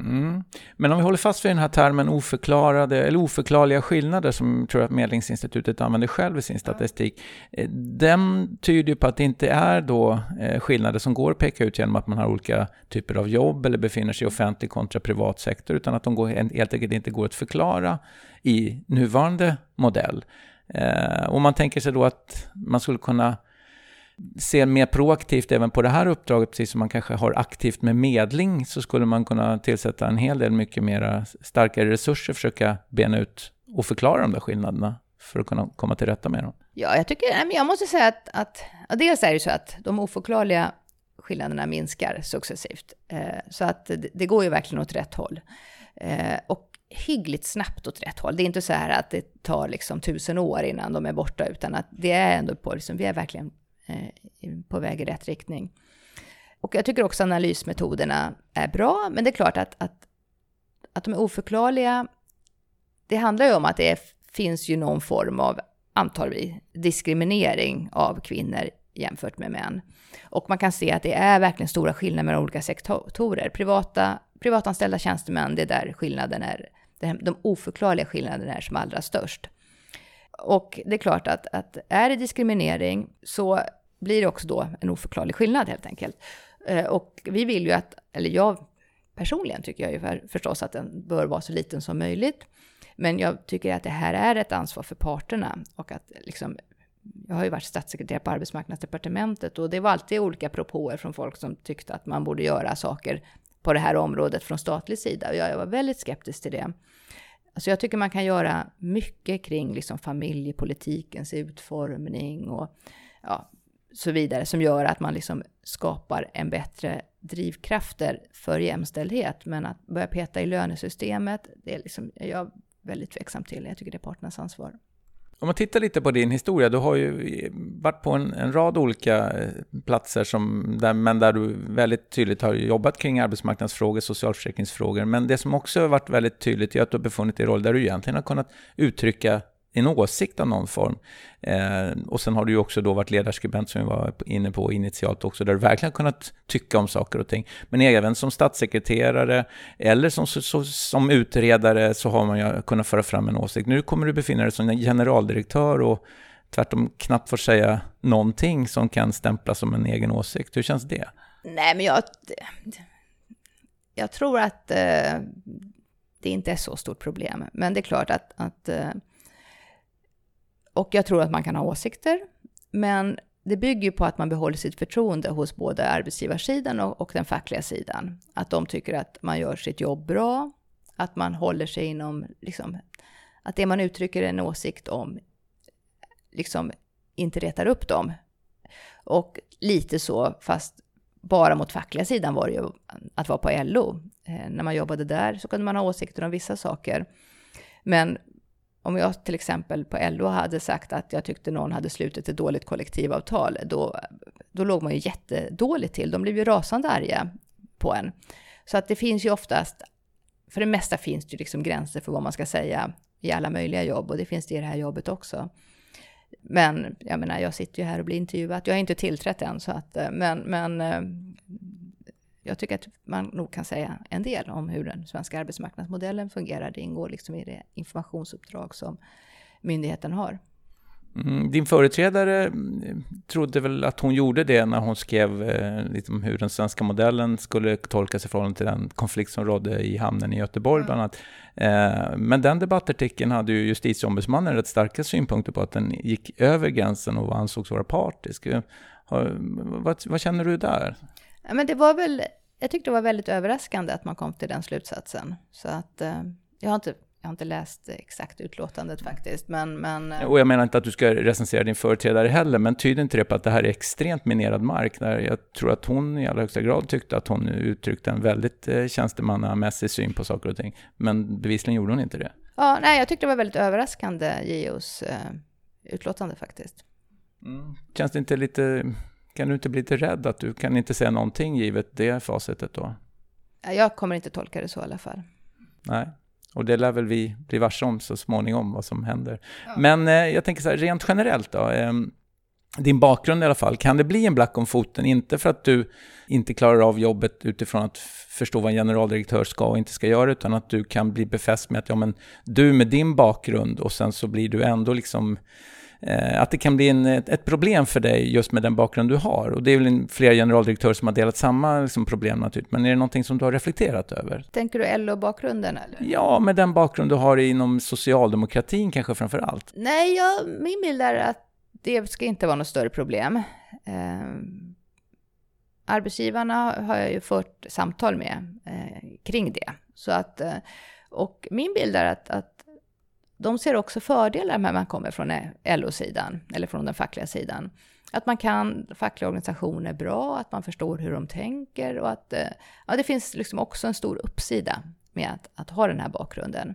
Mm. Men om vi håller fast vid den här termen oförklarade eller oförklarliga skillnader som jag tror att Medlingsinstitutet använder själv i sin statistik. Eh, den tyder ju på att det inte är då eh, skillnader som går att peka ut genom att man har olika typer av jobb eller befinner sig i offentlig kontra privat sektor utan att de går, helt enkelt inte går att förklara i nuvarande modell. Eh, och man tänker sig då att man skulle kunna ser mer proaktivt även på det här uppdraget, precis som man kanske har aktivt med medling, så skulle man kunna tillsätta en hel del mycket mer starkare resurser, försöka bena ut och förklara de där skillnaderna för att kunna komma till rätta med dem. Ja, jag tycker, jag måste säga att, att dels är det så att de oförklarliga skillnaderna minskar successivt. Eh, så att det, det, går ju verkligen åt rätt håll. Eh, och hyggligt snabbt åt rätt håll. Det är inte så här att det tar liksom tusen år innan de är borta, utan att det är ändå på, liksom, vi är verkligen Eh, på väg i rätt riktning. Och jag tycker också analysmetoderna är bra, men det är klart att, att, att de är oförklarliga. Det handlar ju om att det finns ju någon form av, antar vi, diskriminering av kvinnor jämfört med män. Och man kan se att det är verkligen stora skillnader mellan olika sektorer. Privata, privatanställda tjänstemän, det är där skillnaden är, de oförklarliga skillnaderna är som allra störst. Och det är klart att, att är det diskriminering så blir det också då en oförklarlig skillnad helt enkelt. Eh, och vi vill ju att, eller jag personligen tycker jag ju förstås att den bör vara så liten som möjligt. Men jag tycker att det här är ett ansvar för parterna och att liksom, jag har ju varit statssekreterare på arbetsmarknadsdepartementet och det var alltid olika propåer från folk som tyckte att man borde göra saker på det här området från statlig sida och jag var väldigt skeptisk till det. Alltså jag tycker man kan göra mycket kring liksom familjepolitikens utformning och ja, så vidare som gör att man liksom skapar en bättre drivkrafter för jämställdhet. Men att börja peta i lönesystemet, det är, liksom, är jag väldigt tveksam till. Jag tycker det är parternas ansvar. Om man tittar lite på din historia, du har ju varit på en, en rad olika eh, platser, som, där, men där du väldigt tydligt har jobbat kring arbetsmarknadsfrågor, socialförsäkringsfrågor. Men det som också har varit väldigt tydligt är att du har befunnit dig i roll där du egentligen har kunnat uttrycka en åsikt av någon form. Eh, och sen har du ju också då varit ledarskribent som vi var inne på initialt också, där du verkligen kunnat tycka om saker och ting. Men även som statssekreterare eller som, så, som utredare så har man ju kunnat föra fram en åsikt. Nu kommer du befinna dig som generaldirektör och tvärtom knappt får säga någonting som kan stämplas som en egen åsikt. Hur känns det? Nej, men jag, jag tror att eh, det inte är så stort problem. Men det är klart att, att eh, och jag tror att man kan ha åsikter, men det bygger på att man behåller sitt förtroende hos både arbetsgivarsidan och, och den fackliga sidan. Att de tycker att man gör sitt jobb bra, att man håller sig inom, liksom, att det man uttrycker en åsikt om, liksom inte retar upp dem. Och lite så, fast bara mot fackliga sidan var det ju att vara på LO. Eh, när man jobbade där så kunde man ha åsikter om vissa saker. Men om jag till exempel på LO hade sagt att jag tyckte någon hade slutit ett dåligt kollektivavtal, då, då låg man ju jättedåligt till. De blev ju rasande arga på en. Så att det finns ju oftast, för det mesta finns det ju liksom gränser för vad man ska säga i alla möjliga jobb och det finns det i det här jobbet också. Men jag menar, jag sitter ju här och blir intervjuad. Jag har inte tillträtt än, så att, eh, men, men eh, jag tycker att man nog kan säga en del om hur den svenska arbetsmarknadsmodellen fungerar. Det ingår liksom i det informationsuppdrag som myndigheten har. Mm, din företrädare mm, trodde väl att hon gjorde det när hon skrev eh, hur den svenska modellen skulle tolkas i förhållande till den konflikt som rådde i hamnen i Göteborg mm. bland annat. Eh, men den debattartikeln hade ju justitieombudsmannen rätt starka synpunkter på att den gick över gränsen och ansågs vara partisk. Eh, vad, vad känner du där? Ja, men det var väl, jag tyckte det var väldigt överraskande att man kom till den slutsatsen. Så att eh, jag har inte jag har inte läst exakt utlåtandet faktiskt, men... men eh, och jag menar inte att du ska recensera din företrädare heller, men tyder inte det på att det här är extremt minerad mark? Där jag tror att hon i allra högsta grad tyckte att hon uttryckte en väldigt eh, tjänstemannamässig syn på saker och ting, men bevisligen gjorde hon inte det. Ja, nej, jag tyckte det var väldigt överraskande, JOs eh, utlåtande faktiskt. Mm. Känns det inte lite kan du inte bli lite rädd att du kan inte säga någonting givet det facitet då? Jag kommer inte tolka det så i alla fall. Nej, och det lär väl vi bli varse om så småningom vad som händer. Ja. Men eh, jag tänker så här, rent generellt då. Eh, din bakgrund i alla fall, kan det bli en black om foten? Inte för att du inte klarar av jobbet utifrån att förstå vad en generaldirektör ska och inte ska göra, utan att du kan bli befäst med att ja, men du med din bakgrund och sen så blir du ändå liksom att det kan bli en, ett problem för dig just med den bakgrund du har. Och det är väl flera generaldirektörer som har delat samma liksom, problem naturligtvis. Men är det någonting som du har reflekterat över? Tänker du LO-bakgrunden eller? Ja, med den bakgrund du har inom socialdemokratin kanske framför allt. Nej, jag, min bild är att det ska inte vara något större problem. Eh, arbetsgivarna har jag ju fört samtal med eh, kring det. Så att, eh, och min bild är att, att de ser också fördelar med att man kommer från LO-sidan, eller från den fackliga sidan. Att man kan fackliga organisationer bra, att man förstår hur de tänker och att eh, ja, det finns liksom också en stor uppsida med att, att ha den här bakgrunden.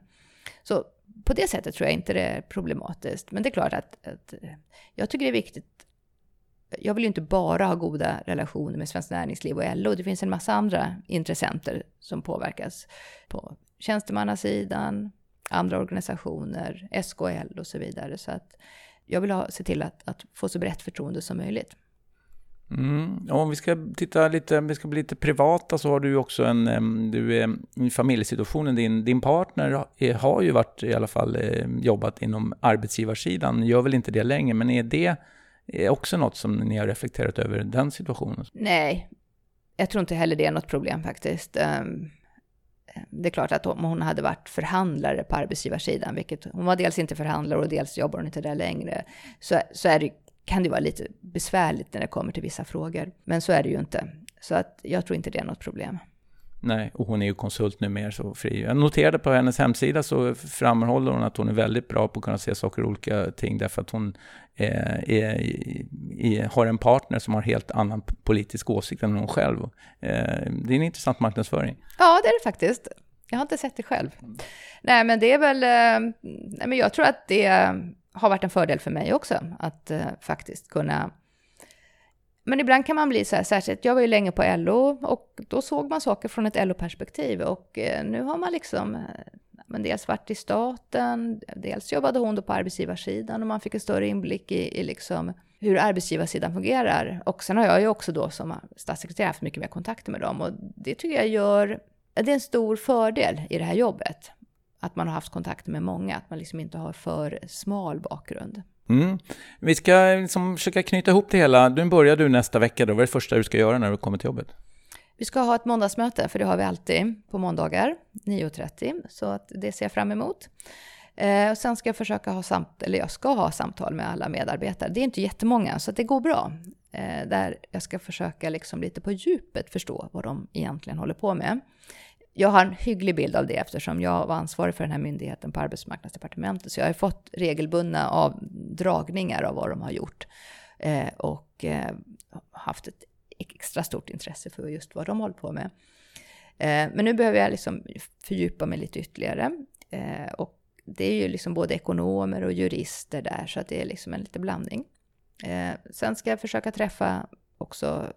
Så på det sättet tror jag inte det är problematiskt. Men det är klart att, att eh, jag tycker det är viktigt. Jag vill ju inte bara ha goda relationer med Svenskt Näringsliv och LO. Det finns en massa andra intressenter som påverkas på tjänstemannasidan, andra organisationer, SKL och så vidare. Så att jag vill ha, se till att, att få så brett förtroende som möjligt. Mm. Om vi ska titta lite, vi ska bli lite privata så har du ju också en, du är i familjesituationen, din, din partner har ju varit i alla fall eh, jobbat inom arbetsgivarsidan, gör väl inte det längre, men är det också något som ni har reflekterat över den situationen? Nej, jag tror inte heller det är något problem faktiskt. Eh, det är klart att om hon hade varit förhandlare på arbetsgivarsidan, vilket hon var dels inte förhandlare och dels jobbar hon inte där längre, så, så är det, kan det vara lite besvärligt när det kommer till vissa frågor. Men så är det ju inte. Så att jag tror inte det är något problem. Nej, och hon är ju konsult nu mer så fri. Jag noterade på hennes hemsida så framhåller hon att hon är väldigt bra på att kunna se saker och olika ting därför att hon eh, är, är, är, har en partner som har helt annan politisk åsikt än hon själv. Eh, det är en intressant marknadsföring. Ja, det är det faktiskt. Jag har inte sett det själv. Nej, men det är väl... Eh, nej, men jag tror att det har varit en fördel för mig också att faktiskt kunna men ibland kan man bli så här, särskilt, jag var ju länge på LO och då såg man saker från ett LO-perspektiv och eh, nu har man liksom, eh, men dels varit i staten, dels jobbade hon då på arbetsgivarsidan och man fick en större inblick i, i liksom hur arbetsgivarsidan fungerar. Och sen har jag ju också då som statssekreterare haft mycket mer kontakter med dem och det tycker jag gör, det är en stor fördel i det här jobbet. Att man har haft kontakter med många, att man liksom inte har för smal bakgrund. Mm. Vi ska liksom försöka knyta ihop det hela. Du börjar du nästa vecka då. Vad är det första du ska göra när du kommer till jobbet? Vi ska ha ett måndagsmöte, för det har vi alltid på måndagar 9.30. Så att det ser jag fram emot. Eh, och sen ska jag försöka ha samtal, eller jag ska ha samtal med alla medarbetare. Det är inte jättemånga, så det går bra. Eh, där jag ska försöka liksom lite på djupet förstå vad de egentligen håller på med jag har en hygglig bild av det eftersom jag var ansvarig för den här myndigheten på arbetsmarknadsdepartementet. Så jag har fått regelbundna avdragningar av vad de har gjort. Eh, och eh, haft ett extra stort intresse för just vad de håller på med. Eh, men nu behöver jag liksom fördjupa mig lite ytterligare. Eh, och det är ju liksom både ekonomer och jurister där, så att det är liksom en liten blandning. Eh, sen ska jag försöka träffa också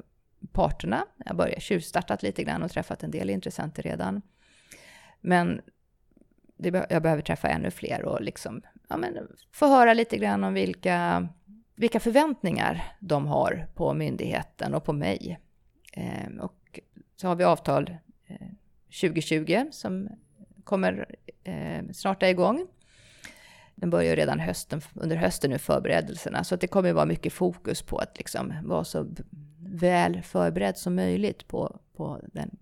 parterna. Jag har tjuvstartat lite grann och träffat en del intressenter redan. Men det, jag behöver träffa ännu fler och liksom, ja, men, få höra lite grann om vilka, vilka förväntningar de har på myndigheten och på mig. Eh, och så har vi avtal eh, 2020 som kommer eh, snart är igång. Den börjar redan hösten, under hösten nu förberedelserna, så att det kommer vara mycket fokus på att liksom vara så väl förberedd som möjligt på, på den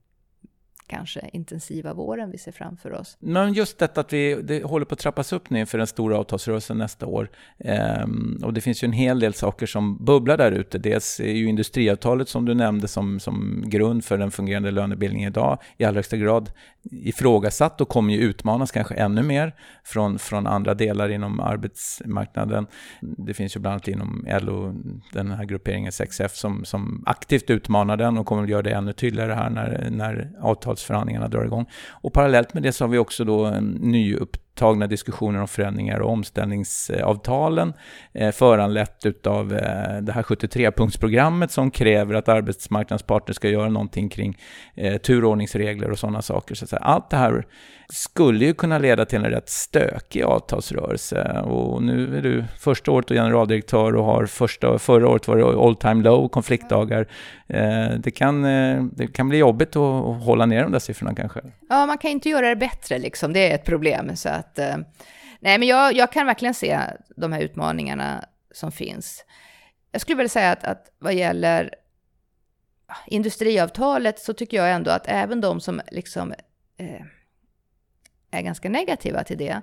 kanske intensiva våren vi ser framför oss. Men just detta att vi det håller på att trappas upp nu för den stora avtalsrörelsen nästa år. Ehm, och det finns ju en hel del saker som bubblar där ute. Dels är ju industriavtalet som du nämnde som, som grund för den fungerande lönebildningen idag i allra högsta grad ifrågasatt och kommer ju utmanas kanske ännu mer från, från andra delar inom arbetsmarknaden. Det finns ju bland annat inom LO, den här grupperingen 6F, som, som aktivt utmanar den och kommer att göra det ännu tydligare här när, när avtalsförhandlingarna drar igång. Och parallellt med det så har vi också då en ny upp, tagna diskussioner om förändringar och omställningsavtalen eh, föranlett utav eh, det här 73-punktsprogrammet som kräver att arbetsmarknadens parter ska göra någonting kring eh, turordningsregler och sådana saker. Så allt det här skulle ju kunna leda till en rätt stökig avtalsrörelse. Och nu är du första året och generaldirektör och har första, förra året var det all time low konfliktdagar. Eh, det, kan, eh, det kan bli jobbigt att hålla ner de där siffrorna kanske. Ja, man kan inte göra det bättre liksom. Det är ett problem. Så att, att, eh, nej, men jag, jag kan verkligen se de här utmaningarna som finns. Jag skulle vilja säga att, att vad gäller ah, industriavtalet så tycker jag ändå att även de som liksom eh, är ganska negativa till det,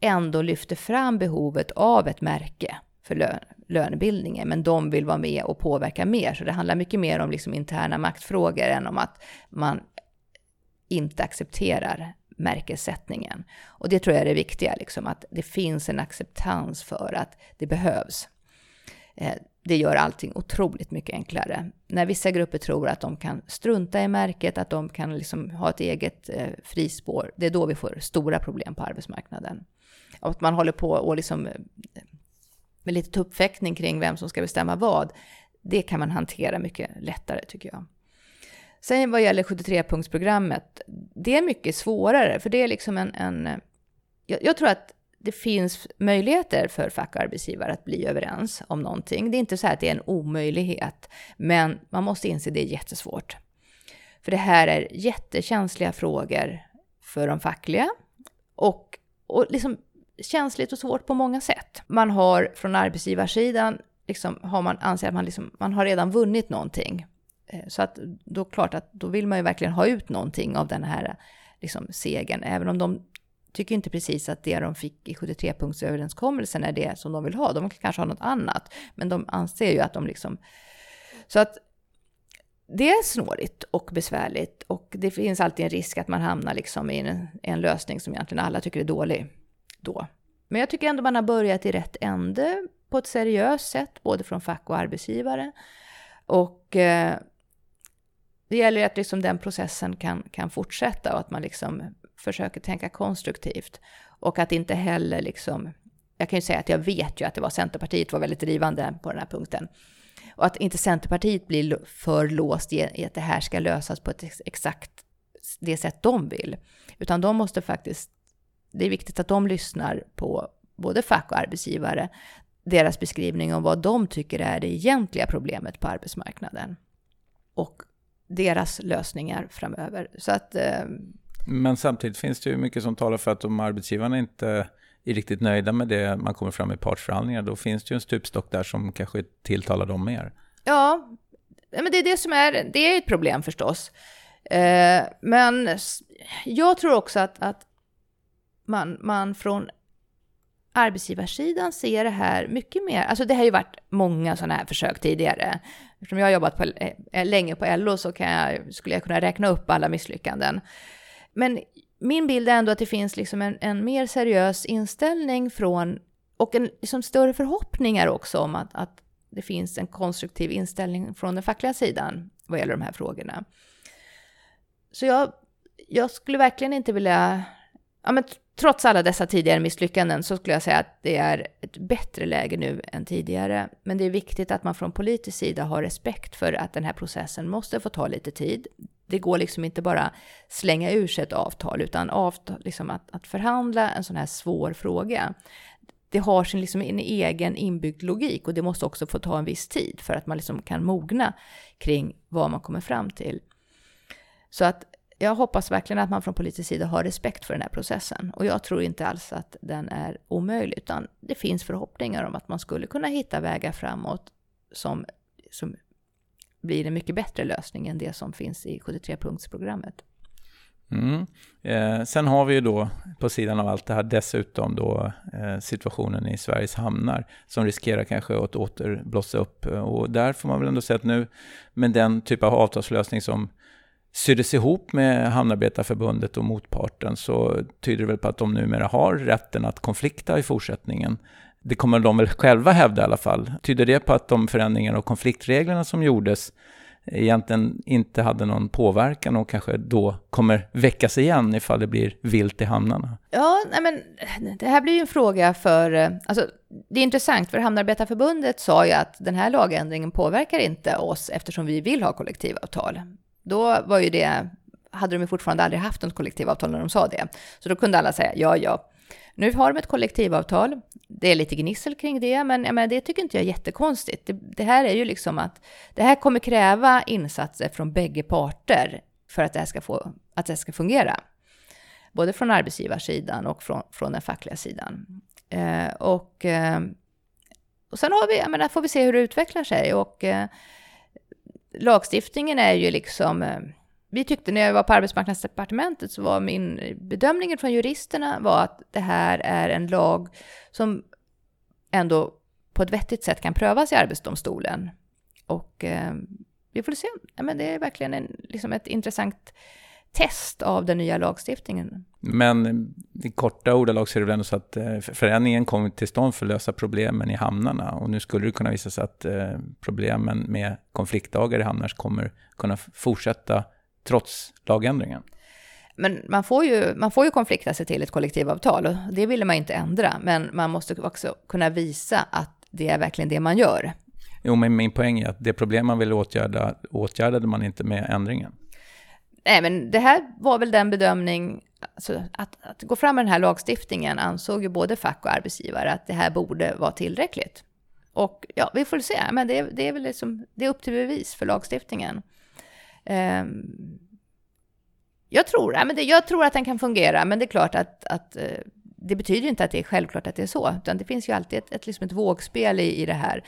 ändå lyfter fram behovet av ett märke för lön, lönebildningen, men de vill vara med och påverka mer. Så det handlar mycket mer om liksom interna maktfrågor än om att man inte accepterar märkessättningen. Och det tror jag är det viktiga, liksom, att det finns en acceptans för att det behövs. Eh, det gör allting otroligt mycket enklare. När vissa grupper tror att de kan strunta i märket, att de kan liksom ha ett eget eh, frispår, det är då vi får stora problem på arbetsmarknaden. Och att man håller på och liksom eh, med lite tuppfäktning kring vem som ska bestämma vad, det kan man hantera mycket lättare tycker jag. Sen vad gäller 73-punktsprogrammet, det är mycket svårare, för det är liksom en... en jag, jag tror att det finns möjligheter för fack och arbetsgivare att bli överens om någonting. Det är inte så att det är en omöjlighet, men man måste inse att det är jättesvårt. För det här är jättekänsliga frågor för de fackliga och, och liksom känsligt och svårt på många sätt. Man har från arbetsgivarsidan, liksom, har man, anser att man, liksom, man har redan vunnit någonting. Eh, så att då klart att då vill man ju verkligen ha ut någonting av den här liksom, segern, även om de tycker inte precis att det de fick i 73-punktsöverenskommelsen är det som de vill ha. De kanske har något annat, men de anser ju att de liksom... Så att det är snårigt och besvärligt och det finns alltid en risk att man hamnar liksom i en, en lösning som egentligen alla tycker är dålig då. Men jag tycker ändå man har börjat i rätt ände på ett seriöst sätt, både från fack och arbetsgivare. Och eh, det gäller att liksom den processen kan, kan fortsätta och att man liksom försöker tänka konstruktivt. Och att inte heller liksom, jag kan ju säga att jag vet ju att det var Centerpartiet var väldigt drivande på den här punkten. Och att inte Centerpartiet blir för låst i att det här ska lösas på ett exakt det sätt de vill. Utan de måste faktiskt, det är viktigt att de lyssnar på både fack och arbetsgivare, deras beskrivning om vad de tycker är det egentliga problemet på arbetsmarknaden. Och deras lösningar framöver. Så att, eh, Men samtidigt finns det ju mycket som talar för att om arbetsgivarna inte är riktigt nöjda med det man kommer fram i partsförhandlingar, då finns det ju en stupstock där som kanske tilltalar dem mer. Ja, men det är det som är, det är ett problem förstås. Eh, men jag tror också att, att man, man från arbetsgivarsidan ser det här mycket mer, alltså det har ju varit många sådana här försök tidigare. Eftersom jag har jobbat på, eh, länge på LO så kan jag, skulle jag kunna räkna upp alla misslyckanden. Men min bild är ändå att det finns liksom en, en mer seriös inställning från, och en liksom större förhoppningar också om att, att det finns en konstruktiv inställning från den fackliga sidan vad gäller de här frågorna. Så jag, jag skulle verkligen inte vilja, ja men trots alla dessa tidigare misslyckanden så skulle jag säga att det är ett bättre läge nu än tidigare. Men det är viktigt att man från politisk sida har respekt för att den här processen måste få ta lite tid. Det går liksom inte bara slänga ur sig ett avtal, utan avtal, liksom att, att förhandla en sån här svår fråga. Det har sin liksom en egen inbyggd logik och det måste också få ta en viss tid för att man liksom kan mogna kring vad man kommer fram till. Så att jag hoppas verkligen att man från politisk sida har respekt för den här processen. Och jag tror inte alls att den är omöjlig, utan det finns förhoppningar om att man skulle kunna hitta vägar framåt som, som blir en mycket bättre lösning än det som finns i 73-punktsprogrammet. Mm. Eh, sen har vi ju då på sidan av allt det här dessutom då eh, situationen i Sveriges hamnar som riskerar kanske att åter blossa upp. Och där får man väl ändå säga att nu med den typ av avtalslösning som syddes ihop med Hamnarbetarförbundet och motparten så tyder det väl på att de numera har rätten att konflikta i fortsättningen. Det kommer de väl själva hävda i alla fall. Tyder det på att de förändringar och konfliktreglerna som gjordes egentligen inte hade någon påverkan och kanske då kommer väckas igen ifall det blir vilt i hamnarna? Ja, nej men det här blir ju en fråga för... Alltså, det är intressant, för Hamnarbetarförbundet sa ju att den här lagändringen påverkar inte oss eftersom vi vill ha kollektivavtal. Då var ju det, hade de ju fortfarande aldrig haft något kollektivavtal när de sa det. Så då kunde alla säga ja, ja. Nu har de ett kollektivavtal. Det är lite gnissel kring det, men ja, men det tycker inte jag är jättekonstigt. Det, det här är ju liksom att det här kommer kräva insatser från bägge parter för att det här ska, få, att det ska fungera. Både från arbetsgivarsidan och från, från den fackliga sidan. Eh, och, eh, och sen har vi, jag menar, får vi se hur det utvecklar sig. Och eh, lagstiftningen är ju liksom... Eh, vi tyckte när jag var på arbetsmarknadsdepartementet så var min bedömning från juristerna var att det här är en lag som ändå på ett vettigt sätt kan prövas i Arbetsdomstolen. Och eh, vi får se. Ja, men det är verkligen en, liksom ett intressant test av den nya lagstiftningen. Men i korta ordalag så är det väl ändå så att eh, förändringen kom till stånd för att lösa problemen i hamnarna. Och nu skulle det kunna visa sig att eh, problemen med konfliktdagar i hamnar kommer kunna fortsätta trots lagändringen. Men man får, ju, man får ju konflikta sig till ett kollektivavtal och det ville man inte ändra. Men man måste också kunna visa att det är verkligen det man gör. Jo, men min poäng är att det problem man ville åtgärda åtgärdade man inte med ändringen. Nej, men det här var väl den bedömning, alltså att, att gå fram med den här lagstiftningen ansåg ju både fack och arbetsgivare att det här borde vara tillräckligt. Och ja, vi får se, men det, det är väl liksom, det är upp till bevis för lagstiftningen. Um, jag tror, ja, men det, jag tror att den kan fungera, men det är klart att, att eh, det betyder inte att det är självklart att det är så, utan det finns ju alltid ett, ett, liksom ett vågspel i, i det här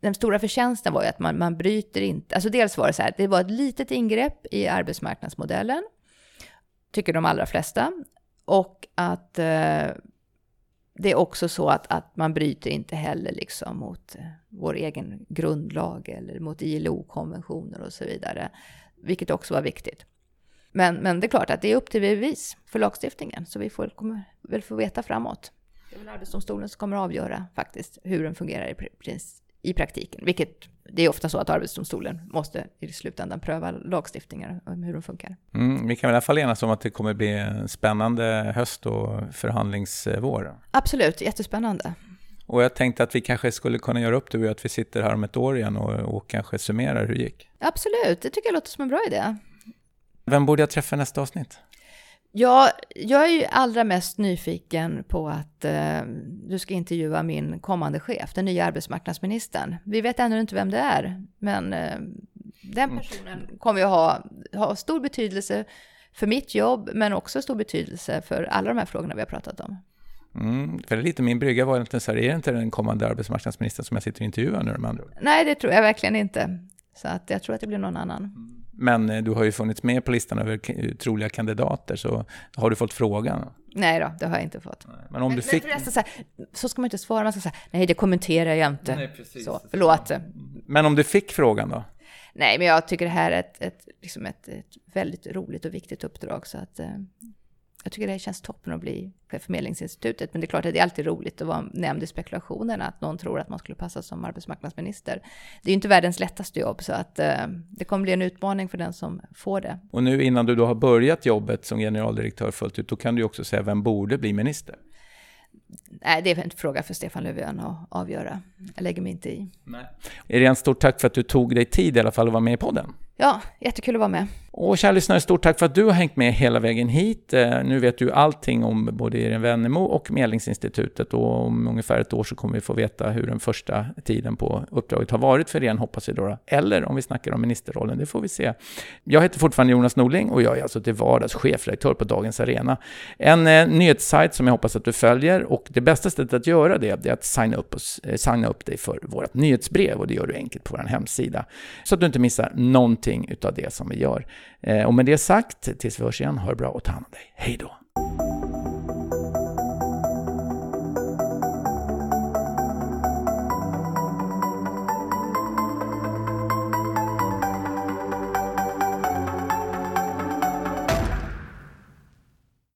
den stora förtjänsten var ju att man, man bryter inte, alltså dels var det så här, det var ett litet ingrepp i arbetsmarknadsmodellen, tycker de allra flesta, och att eh, det är också så att, att man bryter inte heller liksom mot eh, vår egen grundlag eller mot ILO-konventioner och så vidare, vilket också var viktigt. Men, men det är klart att det är upp till bevis för lagstiftningen, så vi får, kommer väl få veta framåt. Det är väl Arbetsdomstolen som kommer att avgöra faktiskt hur den fungerar i, i praktiken, vilket det är ofta så att Arbetsdomstolen måste i slutändan pröva lagstiftningar om hur de funkar. Mm, vi kan i alla fall enas om att det kommer bli en spännande höst och förhandlingsvår. Absolut, jättespännande. Och jag tänkte att vi kanske skulle kunna göra upp det och att vi sitter här om ett år igen och, och kanske summerar hur det gick. Absolut, det tycker jag låter som en bra idé. Vem borde jag träffa nästa avsnitt? Ja, jag är ju allra mest nyfiken på att eh, du ska intervjua min kommande chef, den nya arbetsmarknadsministern. Vi vet ännu inte vem det är, men eh, den mm. personen kommer ju ha, ha stor betydelse för mitt jobb, men också stor betydelse för alla de här frågorna vi har pratat om. Mm, för lite min brygga var egentligen så här, är det inte den kommande arbetsmarknadsministern som jag sitter och intervjuar nu med andra ord? Nej, det tror jag verkligen inte. Så att jag tror att det blir någon annan. Men eh, du har ju funnits med på listan över troliga kandidater, så har du fått frågan? Nej då, det har jag inte fått. Men om men, du fick... Men så, här, så ska man inte svara, man ska säga nej det kommenterar jag inte. Nej, precis. Så, förlåt. Men om du fick frågan då? Nej, men jag tycker det här är ett, ett, liksom ett, ett väldigt roligt och viktigt uppdrag, så att eh, jag tycker det känns toppen att bli chef för Medlingsinstitutet, men det är klart att det är alltid roligt att vara nämnd i spekulationerna, att någon tror att man skulle passa som arbetsmarknadsminister. Det är ju inte världens lättaste jobb, så att eh, det kommer bli en utmaning för den som får det. Och nu innan du då har börjat jobbet som generaldirektör fullt ut, då kan du ju också säga vem borde bli minister? Nej, det är en fråga för Stefan Löfven att avgöra. Jag lägger mig inte i. Nej. Irene, stort tack för att du tog dig tid i alla fall att vara med i podden. Ja, jättekul att vara med. Och kära lyssnare, stort tack för att du har hängt med hela vägen hit. Eh, nu vet du allting om både Irene Wennemo och Medlingsinstitutet och om ungefär ett år så kommer vi få veta hur den första tiden på uppdraget har varit för Irene, hoppas vi då. Eller om vi snackar om ministerrollen, det får vi se. Jag heter fortfarande Jonas Norling och jag är alltså till vardags chefredaktör på Dagens Arena. En eh, nyhetssajt som jag hoppas att du följer och det bästa sättet att göra det är att signa upp, oss, eh, signa upp dig för vårt nyhetsbrev och det gör du enkelt på vår hemsida. Så att du inte missar någonting utav det som vi gör. Eh, och med det sagt, tills vi hörs igen, ha det bra och ta hand om dig. Hej då!